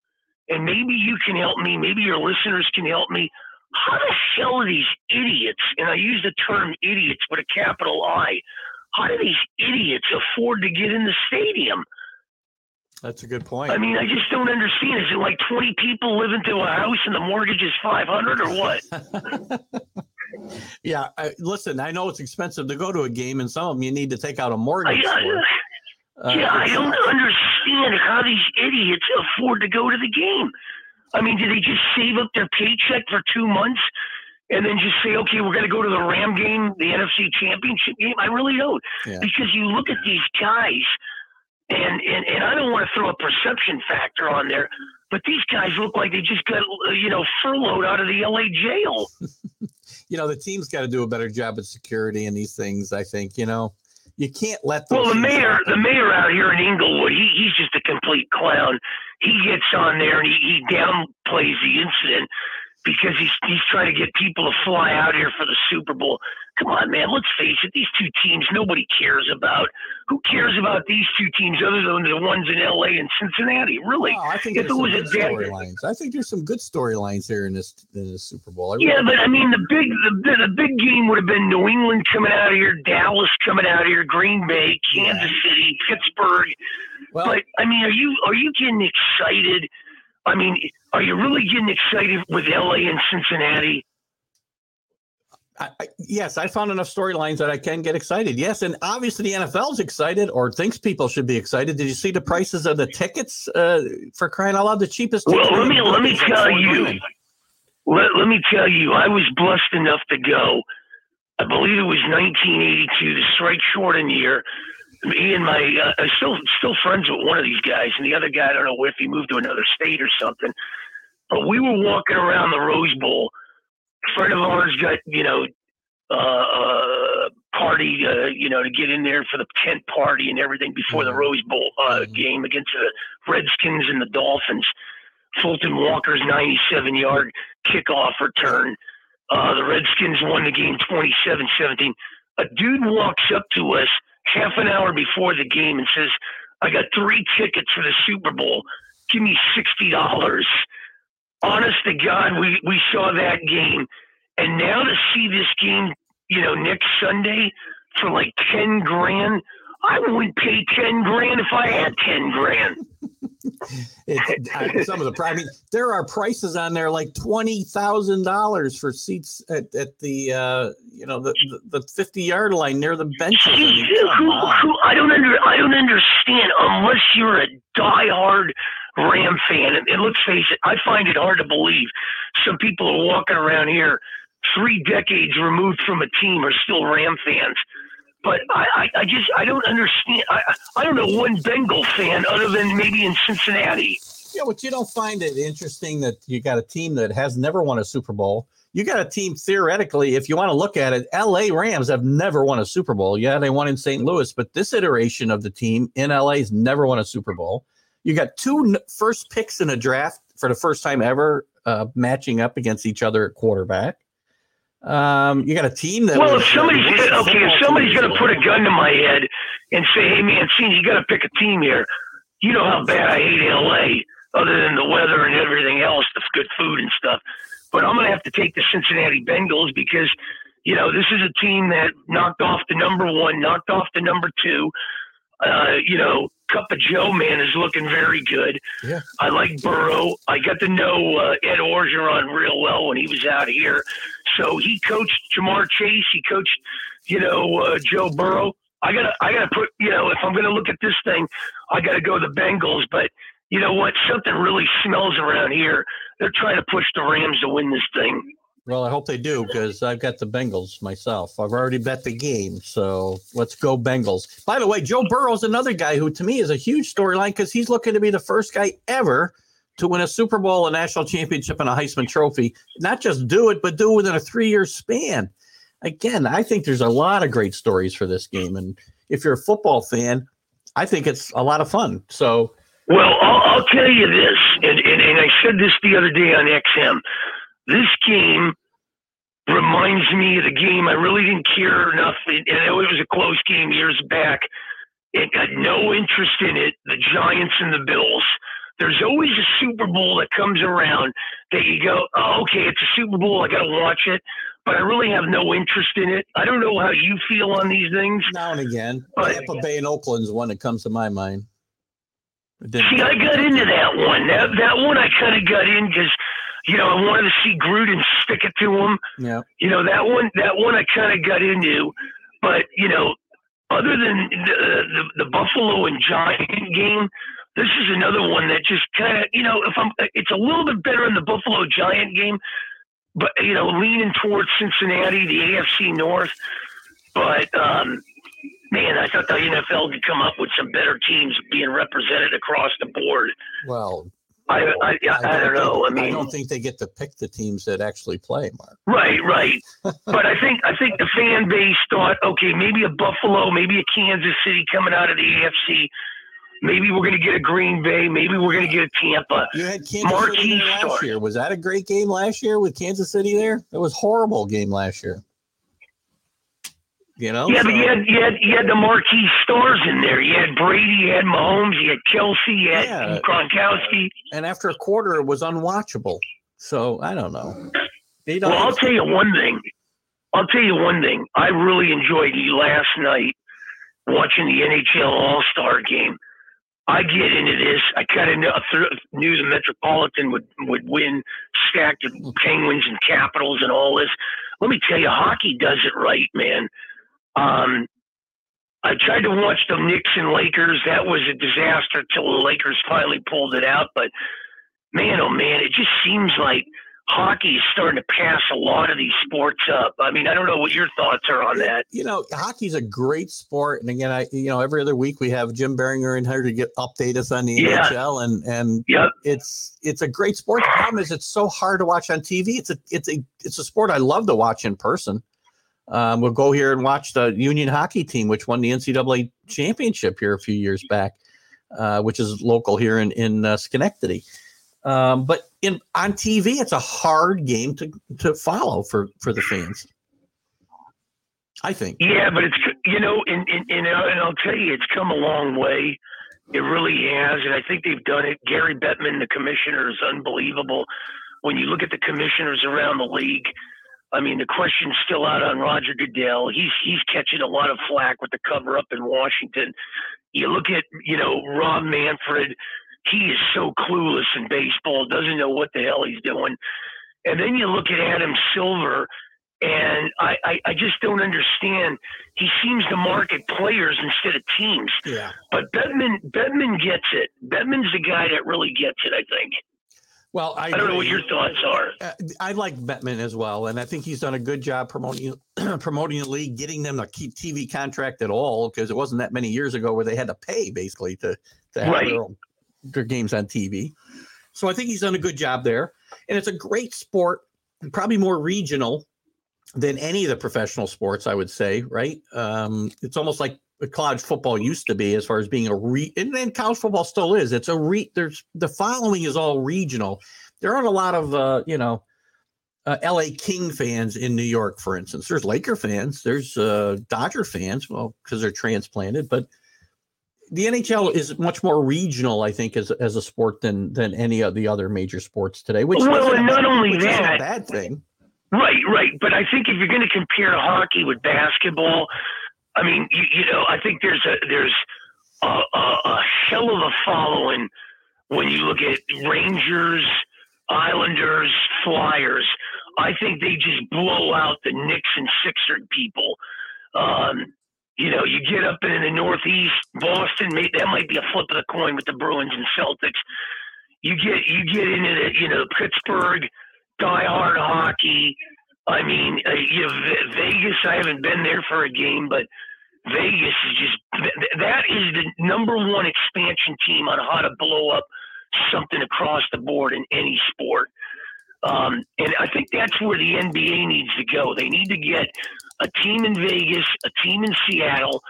and maybe you can help me, maybe your listeners can help me. How the hell are these idiots, and I use the term idiots with a capital I, how do these idiots afford to get in the stadium? That's a good point. I mean, I just don't understand. Is it like 20 people live into a house and the mortgage is 500 or what? yeah, I, listen, I know it's expensive to go to a game, and some of them you need to take out a mortgage for. I, Uh, yeah, I don't understand how these idiots afford to go to the game. I mean, do they just save up their paycheck for two months and then just say, okay, we're going to go to the Ram game, the NFC Championship game? I really don't. Yeah. Because you look at these guys, and, and, and I don't want to throw a perception factor on there, but these guys look like they just got, uh, you know, furloughed out of the LA jail. you know, the team's got to do a better job at security and these things. I think you know, you can't let. Well, the mayor, the mayor out here in Inglewood, he, he's just a complete clown. He gets on there and he, he downplays the incident because he's he's trying to get people to fly out here for the Super Bowl. Come on, man, let's face it. These two teams, nobody cares about. Who cares about these two teams other than the ones in L.A. and Cincinnati? Really? Oh, I think if there's it some was a storylines. I think there's some good storylines here in this in this Super Bowl. I really Yeah, but I mean, the big the, the big game would have been New England coming out of here, Dallas coming out of here, Green Bay, Kansas City, Pittsburgh. well, But I mean, are you are you getting excited? I mean, are you really getting excited with LA and Cincinnati? I, I, yes, I found enough storylines that I can get excited. Yes, and obviously the NFL's excited or thinks people should be excited. Did you see the prices of the tickets uh, for crying out loud? The cheapest. Well, let me let me tell you. Let, let me tell you, I was blessed enough to go. I believe it was 1982, the strike shortened year. Me and my, uh, I'm still still friends with one of these guys, and the other guy, I don't know if he moved to another state or something. But we were walking around the Rose Bowl. A friend of ours got, you know, uh, uh, party, uh, you know, to get in there for the tent party and everything before the Mhm. Rose Bowl uh, Mhm. game against the Redskins and the Dolphins. Fulton Walker's 97 yard kickoff return. Uh, the Redskins won the game 27 17. A dude walks up to us half an hour before the game and says, I got three tickets for the Super Bowl. Give me $60. Honest to God, we, we saw that game. And now to see this game, you know, next Sunday for like 10 grand, I wouldn't pay 10 grand if I had 10 grand. I, some of the I mean, there are prices on there like twenty thousand dollars for seats at, at the uh, you know the, the, the fifty yard line near the benches. I, mean, who, who, I don't under I don't understand unless you're a diehard Ram fan. And, and let's face it, I find it hard to believe some people are walking around here three decades removed from a team are still Ram fans. But I, I, I just I don't understand. I, I don't know one Bengal fan other than maybe in Cincinnati. Yeah, but you don't find it interesting that you got a team that has never won a Super Bowl. You got a team theoretically, if you want to look at it, LA Rams have never won a Super Bowl. Yeah, they won in St. Louis, but this iteration of the team in LA has never won a Super Bowl. You got two first picks in a draft for the first time ever uh, matching up against each other at quarterback. Um, you got a team that. Well, if somebody's gonna, okay, if somebody's going to put a gun to my head and say, "Hey, man, seems you got to pick a team here," you know how bad I hate LA, other than the weather and everything else, the good food and stuff. But I'm going to have to take the Cincinnati Bengals because, you know, this is a team that knocked off the number one, knocked off the number two. Uh, you know, Cup of Joe man is looking very good. Yeah. I like Burrow. I got to know uh, Ed Orgeron real well when he was out here. So he coached Ja'Marr Chase. He coached, you know, uh, Joe Burrow. I gotta, I gotta put, you know, if I'm gonna look at this thing, I gotta go the Bengals. But you know what? Something really smells around here. They're trying to push the Rams to win this thing. Well, I hope they do because I've got the Bengals myself. I've already bet the game, so let's go Bengals. By the way, Joe Burrow's another guy who, to me, is a huge storyline because he's looking to be the first guy ever to win a Super Bowl, a national championship, and a Heisman Trophy. Not just do it, but do it within a three-year span. Again, I think there's a lot of great stories for this game, and if you're a football fan, I think it's a lot of fun. So, well, I'll, I'll tell you this, and, and, and I said this the other day on XM. This game reminds me of the game I really didn't care enough. And it was a close game years back. It got no interest in it. The Giants and the Bills. There's always a Super Bowl that comes around that you go, oh, okay, it's a Super Bowl. I got to watch it. But I really have no interest in it. I don't know how you feel on these things. Now and again, but, Tampa Bay and Oakland's one that comes to my mind. See, I got into that one. That that one I kind of got in because you know, I wanted to see Gruden stick it to him. Yeah. You know, that one, that one I kind of got into, but you know, other than the, the, the Buffalo and Giant game, this is another one that just kind of, you know, if I'm, it's a little bit better in the Buffalo Giant game, but you know, leaning towards Cincinnati, the AFC North. But um, man, I thought the NFL could come up with some better teams being represented across the board. Well, I, I, I, I don't know. I mean, I don't think they get to pick the teams that actually play, Mark. Right, right. but I think I think the fan base thought, okay, maybe a Buffalo, maybe a Kansas City coming out of the AFC. Maybe we're going to get a Green Bay. Maybe we're going to get a Tampa. You had Kansas Marquee City last start. year. Was that a great game last year with Kansas City there? It was horrible game last year. You know? Yeah, so. but you had, you had you had the marquee stars in there. You had Brady, you had Mahomes, you had Kelce, you had yeah. Gronkowski. And after a quarter, it was unwatchable. So I don't know. well, I'll tell you one thing. I'll tell you one thing. I really enjoyed last night watching the NHL All Star game. I get into this. I kind of knew, knew the Metropolitan would would win, stacked with Penguins and Capitals and all this. Let me tell you, hockey does it right, man. Um, I tried to watch the Knicks and Lakers. That was a disaster till the Lakers finally pulled it out. But man, oh man, it just seems like hockey is starting to pass a lot of these sports up. I mean, I don't know what your thoughts are on that. You know, hockey's a great sport, and again, I you know every other week we have Jim Beringer in here to get update us on the yeah. NHL, and and yep. it's it's a great sport. The problem is it's so hard to watch on TV. It's a it's a it's a sport I love to watch in person. Um, we'll go here and watch the Union hockey team, which won the NCAA championship here a few years back, uh, which is local here in in uh, Schenectady. Um, but in on TV, it's a hard game to to follow for for the fans. I think. Yeah, but it's you know, and and, and, and I'll tell you, it's come a long way. It really has, and I think they've done it. Gary Bettman, the commissioner, is unbelievable. When you look at the commissioners around the league, I mean, the question's still out on Roger Goodell. He's he's catching a lot of flack with the cover up in Washington. You look at you know Rob Manfred. he is so clueless in baseball, doesn't know what the hell he's doing. And then you look at Adam Silver, and I, I, I just don't understand. He seems to market players instead of teams. Yeah. But Bettman Bettman gets it. Bettman's the guy that really gets it, I think. Well, I, I don't know what your thoughts are. Uh, I like Bettman as well, and I think he's done a good job promoting promoting the league, getting them to keep TV contract at all because it wasn't that many years ago where they had to pay basically to to have Right. their, own, their games on TV. So I think he's done a good job there, and it's a great sport, probably more regional than any of the professional sports. I would say, right? Um, it's almost like college football used to be as far as being a re and then college football still is. It's a re there's the following is all regional. There aren't a lot of uh you know uh, la king fans in new york for instance. There's laker fans there's uh dodger fans well because they're transplanted but the nhl is much more regional i think as, as a sport than than any of the other major sports today which Well, and not bad- only which isn't a that- bad thing. Right, right. But I think if you're going to compare hockey with basketball, I mean, you, you know, I think there's a there's a, a, a hell of a following when you look at Rangers, Islanders, Flyers. I think they just blow out the Knicks and Sixer people. Um, you know, you get up in the Northeast, Boston. May, that might be a flip of the coin with the Bruins and Celtics. You get you get into the, you know Pittsburgh, diehard hockey. I mean, uh, you know, Ve- Vegas. I haven't been there for a game, but Vegas is just th- th- that is the number one expansion team on how to blow up something across the board in any sport. Um, and I think that's where the NBA needs to go. They need to get a team in Vegas, a team in Seattle,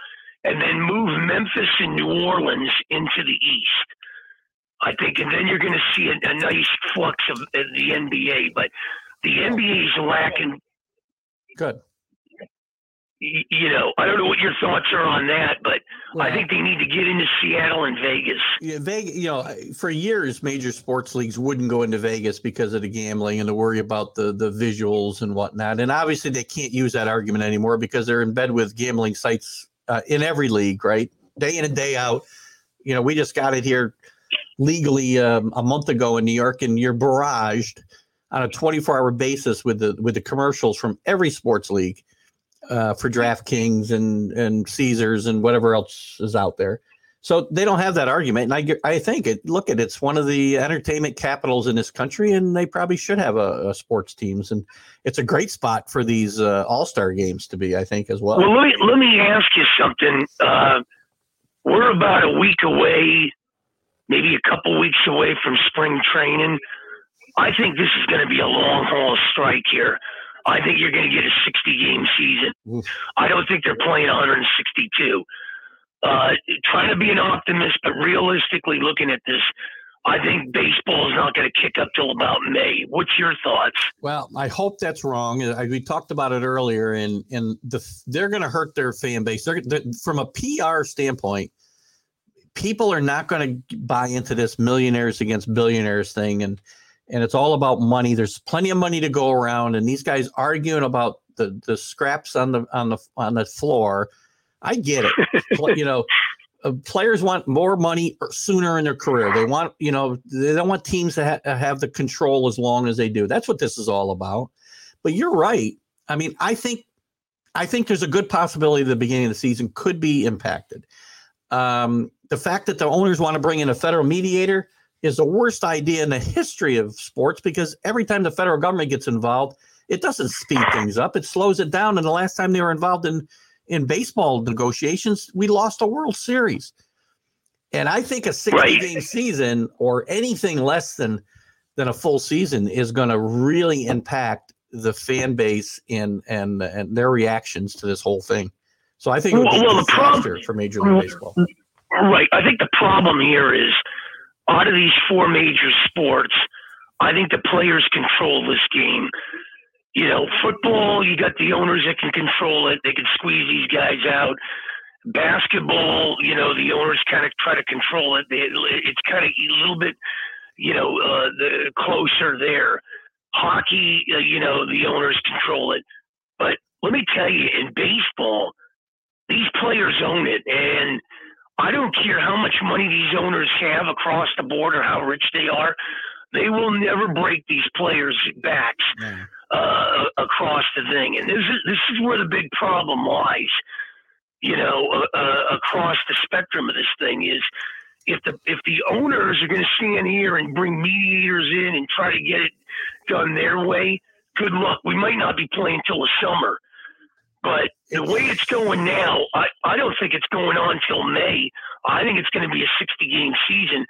and then move Memphis and New Orleans into the East. I think, and then you're going to see a, a nice flux of the NBA. But the NBA is lacking good you know, I don't know what your thoughts are on that, but I think they need to get into Seattle and Vegas. Yeah, Vegas, you know, for years, major sports leagues wouldn't go into Vegas because of the gambling and the worry about the the visuals and whatnot. And obviously, they can't use that argument anymore because they're in bed with gambling sites uh, in every league, right? Day in and day out. You know, we just got it here legally um, a month ago in New York, and you're barraged on a 24 hour basis with the with the commercials from every sports league uh, for DraftKings and and Caesars and whatever else is out there. So they don't have that argument, and I I think it. Look at it's one of the entertainment capitals in this country, and they probably should have a, a sports teams, and it's a great spot for these uh, All Star games to be. I think as well. Well, let me let me ask you something. Uh, we're about a week away, maybe a couple weeks away from spring training. I think this is going to be a long haul strike here. I think you're going to get a 60 game season. Oof. I don't think they're playing 162. Uh, trying to be an optimist, but realistically looking at this, I think baseball is not going to kick up till about May. What's your thoughts? Well, I hope that's wrong. I, we talked about it earlier, and and the they're going to hurt their fan base. They're, they're from a PR standpoint. People are not going to buy into this millionaires against billionaires thing, and and it's all about money. There's plenty of money to go around, and these guys arguing about the the scraps on the on the on the floor. I get it. You know, uh, players want more money sooner in their career. They want, you know, they don't want teams to ha- have the control as long as they do. That's what this is all about. But you're right. I mean, I think, I think there's a good possibility the beginning of the season could be impacted. Um, the fact that the owners want to bring in a federal mediator is the worst idea in the history of sports because every time the federal government gets involved, it doesn't speed things up. It slows it down. And the last time they were involved in in baseball negotiations, we lost a World Series. And I think a 60 Right. game season or anything less than than a full season is going to really impact the fan base and and and their reactions to this whole thing. So I think it would be Well, well, the problem- for Major League Baseball. Right. I think the problem here is out of these four major sports, I think the players control this game. You know, football, you got the owners that can control it. They can squeeze these guys out. Basketball, you know, the owners kind of try to control it. It's kind of a little bit, you know, uh, the closer there. Hockey, uh, you know, the owners control it. But let me tell you, in baseball, these players own it, and I don't care how much money these owners have across the board or how rich they are. They will never break these players' backs uh, across the thing, and this is this is where the big problem lies. You know, uh, uh, across the spectrum of this thing is if the if the owners are going to stand here and bring mediators in and try to get it done their way, good luck. We might not be playing till the summer. But the way it's going now, I, I don't think it's going on till May. I think it's going to be a 60 game season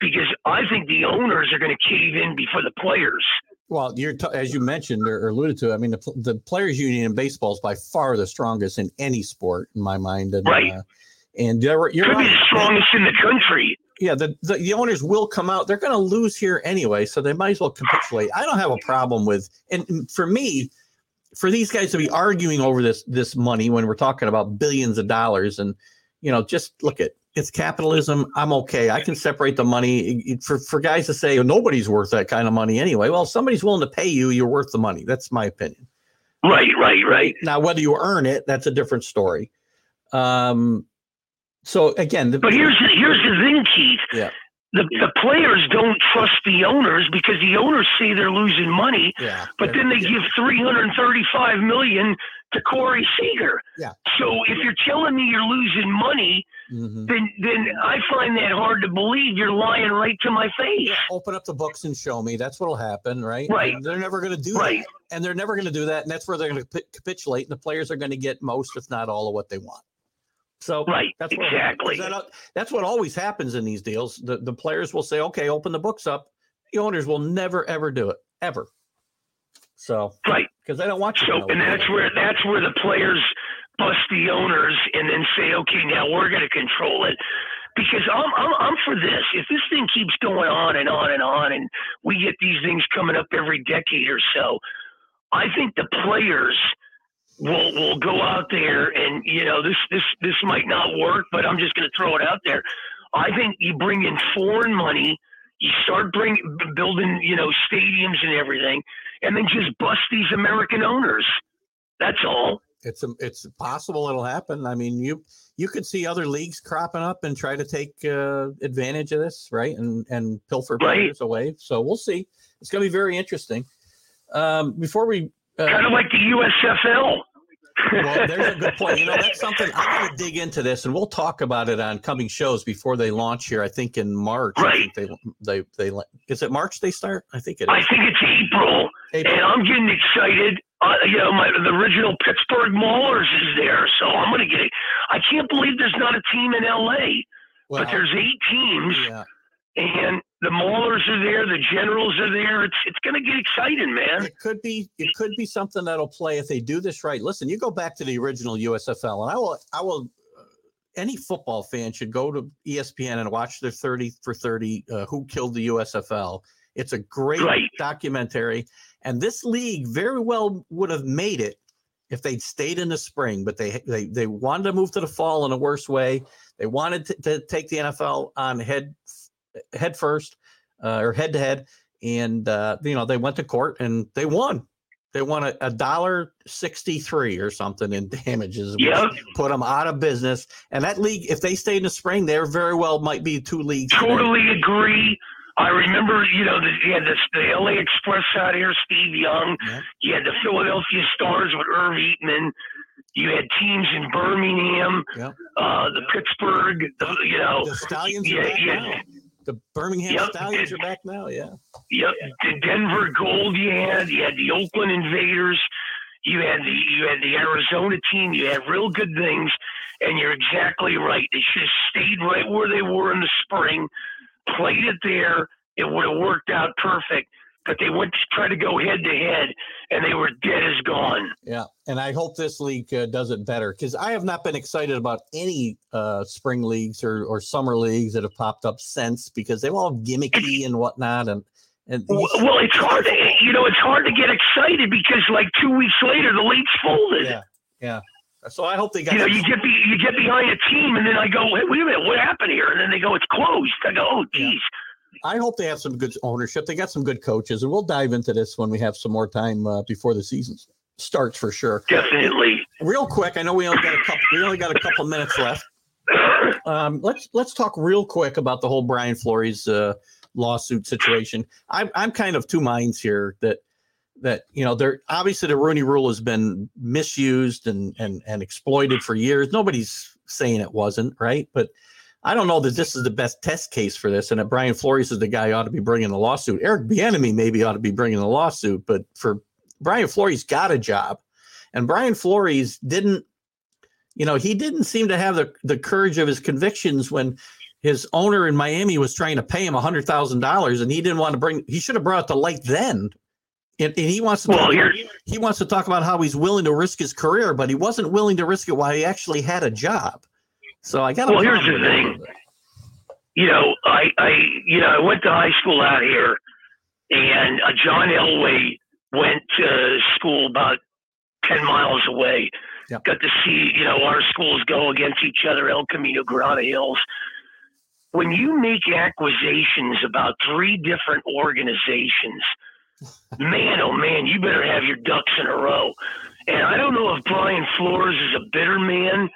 because I think the owners are going to cave in before the players. Well, you're t- as you mentioned or alluded to. I mean, the, the players' union in baseball is by far the strongest in any sport, in my mind. And, right. Uh, and you're, you're Could right. be the strongest in the country. Yeah, the, the, the owners will come out. They're going to lose here anyway, so they might as well capitulate. I don't have a problem with, and for me, for these guys to be arguing over this this money when we're talking about billions of dollars, and you know, just look at it, it's capitalism. I'm okay. I can separate the money for for guys to say oh, nobody's worth that kind of money anyway. Well, somebody's willing to pay you, you're worth the money. That's my opinion. Right, right, right. Now, whether you earn it, that's a different story. Um, so again, the, But here's the, here's the thing, Keith. Yeah. The, the players don't trust the owners because the owners say they're losing money, yeah, but then they give 335 million to Corey Seager. Yeah. So if you're telling me you're losing money, Mhm. then then I find that hard to believe. You're lying right to my face. Yeah, open up the books and show me. That's what'll happen, right? Right. And they're never going to do Right. that, and they're never going to do that, and that's where they're going to capitulate, and the players are going to get most, if not all, of what they want. So Right. that's what exactly. that- that's what always happens in these deals. The the players will say, "Okay, open the books up." The owners will never ever do it ever. So Right. because they don't want you. to So and that's they're where that's where the players bust the owners and then say, okay, now we're going to control it. Because I'm, I'm I'm for this. If this thing keeps going on and on and on, and we get these things coming up every decade or so, I think the players will we'll go out there and you know this this this might not work, but I'm just going to throw it out there. I think you bring in foreign money, you start bring building you know stadiums and everything, and then just bust these American owners. That's all. it's a, it's possible it'll happen. I mean, you you could see other leagues cropping up and try to take uh, advantage of this, right? And and pilfer Right. players away. So we'll see. It's going to be very interesting. Um, before we, uh, Kind of like the USFL. well, there's a good point. You know, that's something I'm going to dig into this, and we'll talk about it on coming shows before they launch here. I think in March. I Right. think they they they is it March they start? I think it I think it's April, April. and I'm getting excited. Uh, you know, my, the original Pittsburgh Maulers is there, so I'm going to get. It. I can't believe there's not a team in LA, Well, but there's eight teams, yeah. and the Maulers are there, the Generals are there. It's it's going to get exciting, man. It could be it could be something that'll play if they do this right. Listen, you go back to the original USFL, and I will I will. Uh, any football fan should go to ESPN and watch their thirty for thirty. Uh, Who killed the USFL? It's a great Right. documentary, and this league very well would have made it if they'd stayed in the spring. But they they they wanted to move to the fall in a worse way. They wanted to, to take the NFL on head head first uh, or head to head and uh, you know they went to court and they won. They won a, dollar sixty three or something in damages, Yep. put them out of business. And that league, if they stayed in the spring, there very well might be two leagues. today. Totally agree. I remember, you know, the, you had this, the LA Express out here, Steve Young. Yeah. You had the Philadelphia Stars with Irv Eatman. You had teams in Birmingham, Yeah. uh, the Pittsburgh, the, you know, The Stallions yeah, yeah. The Birmingham Yep. Stallions are back now. Yeah. Yep, the Denver Gold you had, you had the Oakland Invaders, you had the you had the Arizona team, you had real good things, and you're exactly right. They should have stayed right where they were in the spring, played it there. It would have worked out perfect. But they went to try to go head to head, and they were dead as gone. Yeah, and I hope this league uh, does it better because I have not been excited about any uh, spring leagues or, or summer leagues that have popped up since because they're all gimmicky and whatnot. And and these- Well, it's hard to you know it's hard to get excited because like two weeks later the league's folded. yeah, yeah. So I hope they got. you know, you get be, you get behind a team, and then I go, hey, wait a minute, what happened here? And then they go, it's closed. I go, oh, Yeah. I hope they have some good ownership. They got some good coaches, and we'll dive into this when we have some more time uh, before the season starts for sure. Definitely. Real quick, I know we only got a couple. We only got a couple minutes left. um, let's let's talk real quick about the whole Brian Flores uh, lawsuit situation. I'm I'm kind of two minds here that that you know there obviously the Rooney Rule has been misused and and and exploited for years. Nobody's saying it wasn't right, but I don't know that this is the best test case for this, and that Brian Flores is the guy who ought to be bringing the lawsuit. Eric Bieniemy maybe ought to be bringing the lawsuit, but for Brian Flores got a job, and Brian Flores didn't. You know, he didn't seem to have the, the courage of his convictions when his owner in Miami was trying to pay him hundred thousand dollars, and he didn't want to bring. He should have brought the light then. And, and he wants to Well, talk, he wants to talk about how he's willing to risk his career, but he wasn't willing to risk it while he actually had a job. So I got. Well, here's the thing. a little bit. you know, I, I, you know, I went to high school out here, and uh, John Elway went to school about ten miles away. Yep. Got to see, you know, our schools go against each other, El Camino Granada Hills. When you make acquisitions about three different organizations, man, oh man, you better have your ducks in a row. And I don't know if Brian Flores is a bitter man.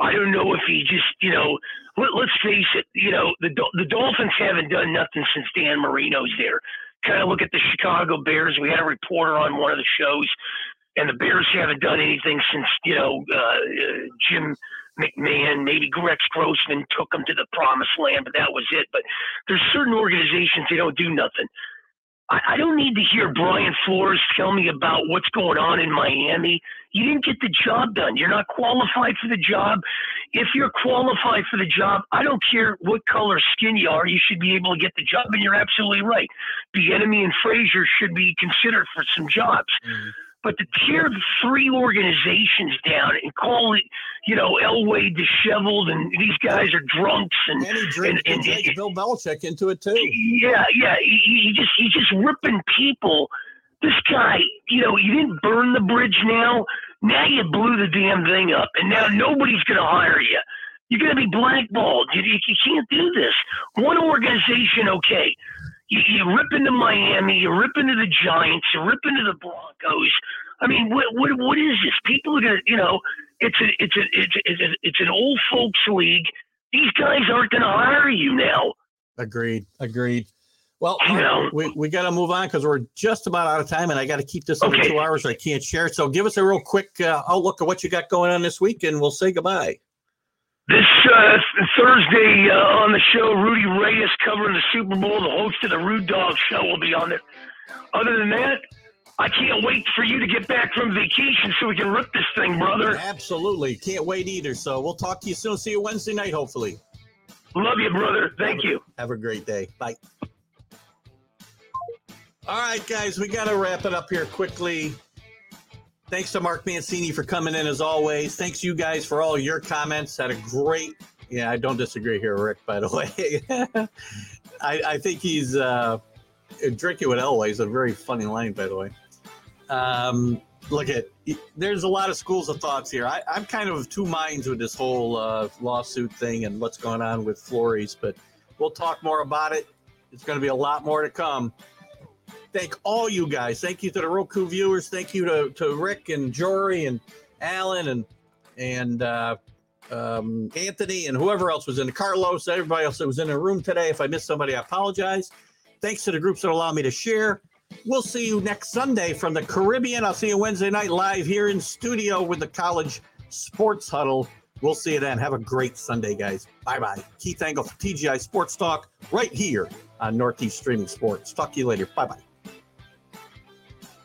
I don't know if he just, you know, let, let's face it, you know, the the Dolphins haven't done nothing since Dan Marino's there. Kind of look at the Chicago Bears. We had a reporter on one of the shows, and the Bears haven't done anything since, you know, uh, uh, Jim McMahon, maybe Rex Grossman took them to the promised land, but that was it. But there's certain organizations they don't do nothing. I, I don't need to hear Brian Flores tell me about what's going on in Miami. You didn't get the job done. You're not qualified for the job. If you're qualified for the job, I don't care what color skin you are, you should be able to get the job. And you're absolutely right. Bieniemy and Frazier should be considered for some jobs. Mm-hmm. But to tear the three organizations down and call it, you know, Elway disheveled and these guys are drunks and And he and- and- dragged Bill Belichick into it too. yeah, yeah. He, he just he's just ripping people. This guy, you know, you didn't burn the bridge now. Now you blew the damn thing up, and now nobody's going to hire you. You're going to be blackballed. You, you, you can't do this. One organization, okay. You, you rip into Miami, you rip into the Giants, you rip into the Broncos. I mean, what what what is this? People are going to, you know, it's a it's a it's a, it's, a, it's an old folks league. These guys aren't going to hire you now. Agreed. Agreed. Well, You know. we, we got to move on because we're just about out of time, and I got to keep this under two hours. I can't share it. So give us a real quick uh, outlook of what you got going on this week, and we'll say goodbye. This uh, Thursday uh, on the show, Rudy Reyes covering the Super Bowl. The host of the Rude Dog Show will be on there. Other than that, I can't wait for you to get back from vacation so we can rip this thing, brother. Absolutely. Can't wait either. So we'll talk to you soon. See you Wednesday night, hopefully. Love you, brother. Thank you. Have a great day. Bye. All right, guys, we got to wrap it up here quickly. Thanks to Mark Mancini for coming in as always. Thanks you guys for all your comments. Had a great, yeah, I don't disagree here, Rick. By the way, I, I think he's uh, drinking with Elway is a very funny line. By the way, um, look at there's a lot of schools of thoughts here. I, I'm kind of of two minds with this whole uh, lawsuit thing and what's going on with Flores, but we'll talk more about it. It's going to be a lot more to come. Thank all you guys. Thank you to the Roku viewers. Thank you to, to Rick and Jory and Alan and and uh, um, Anthony and whoever else was in the Carlos, everybody else that was in the room today. If I missed somebody, I apologize. Thanks to the groups that allow me to share. We'll see you next Sunday from the Caribbean. I'll see you Wednesday night live here in studio with the College Sports Huddle. We'll see you then. Have a great Sunday, guys. Bye bye. Keith Angle for TGI Sports Talk right here on Northeast Streaming Sports. Talk to you later. Bye bye.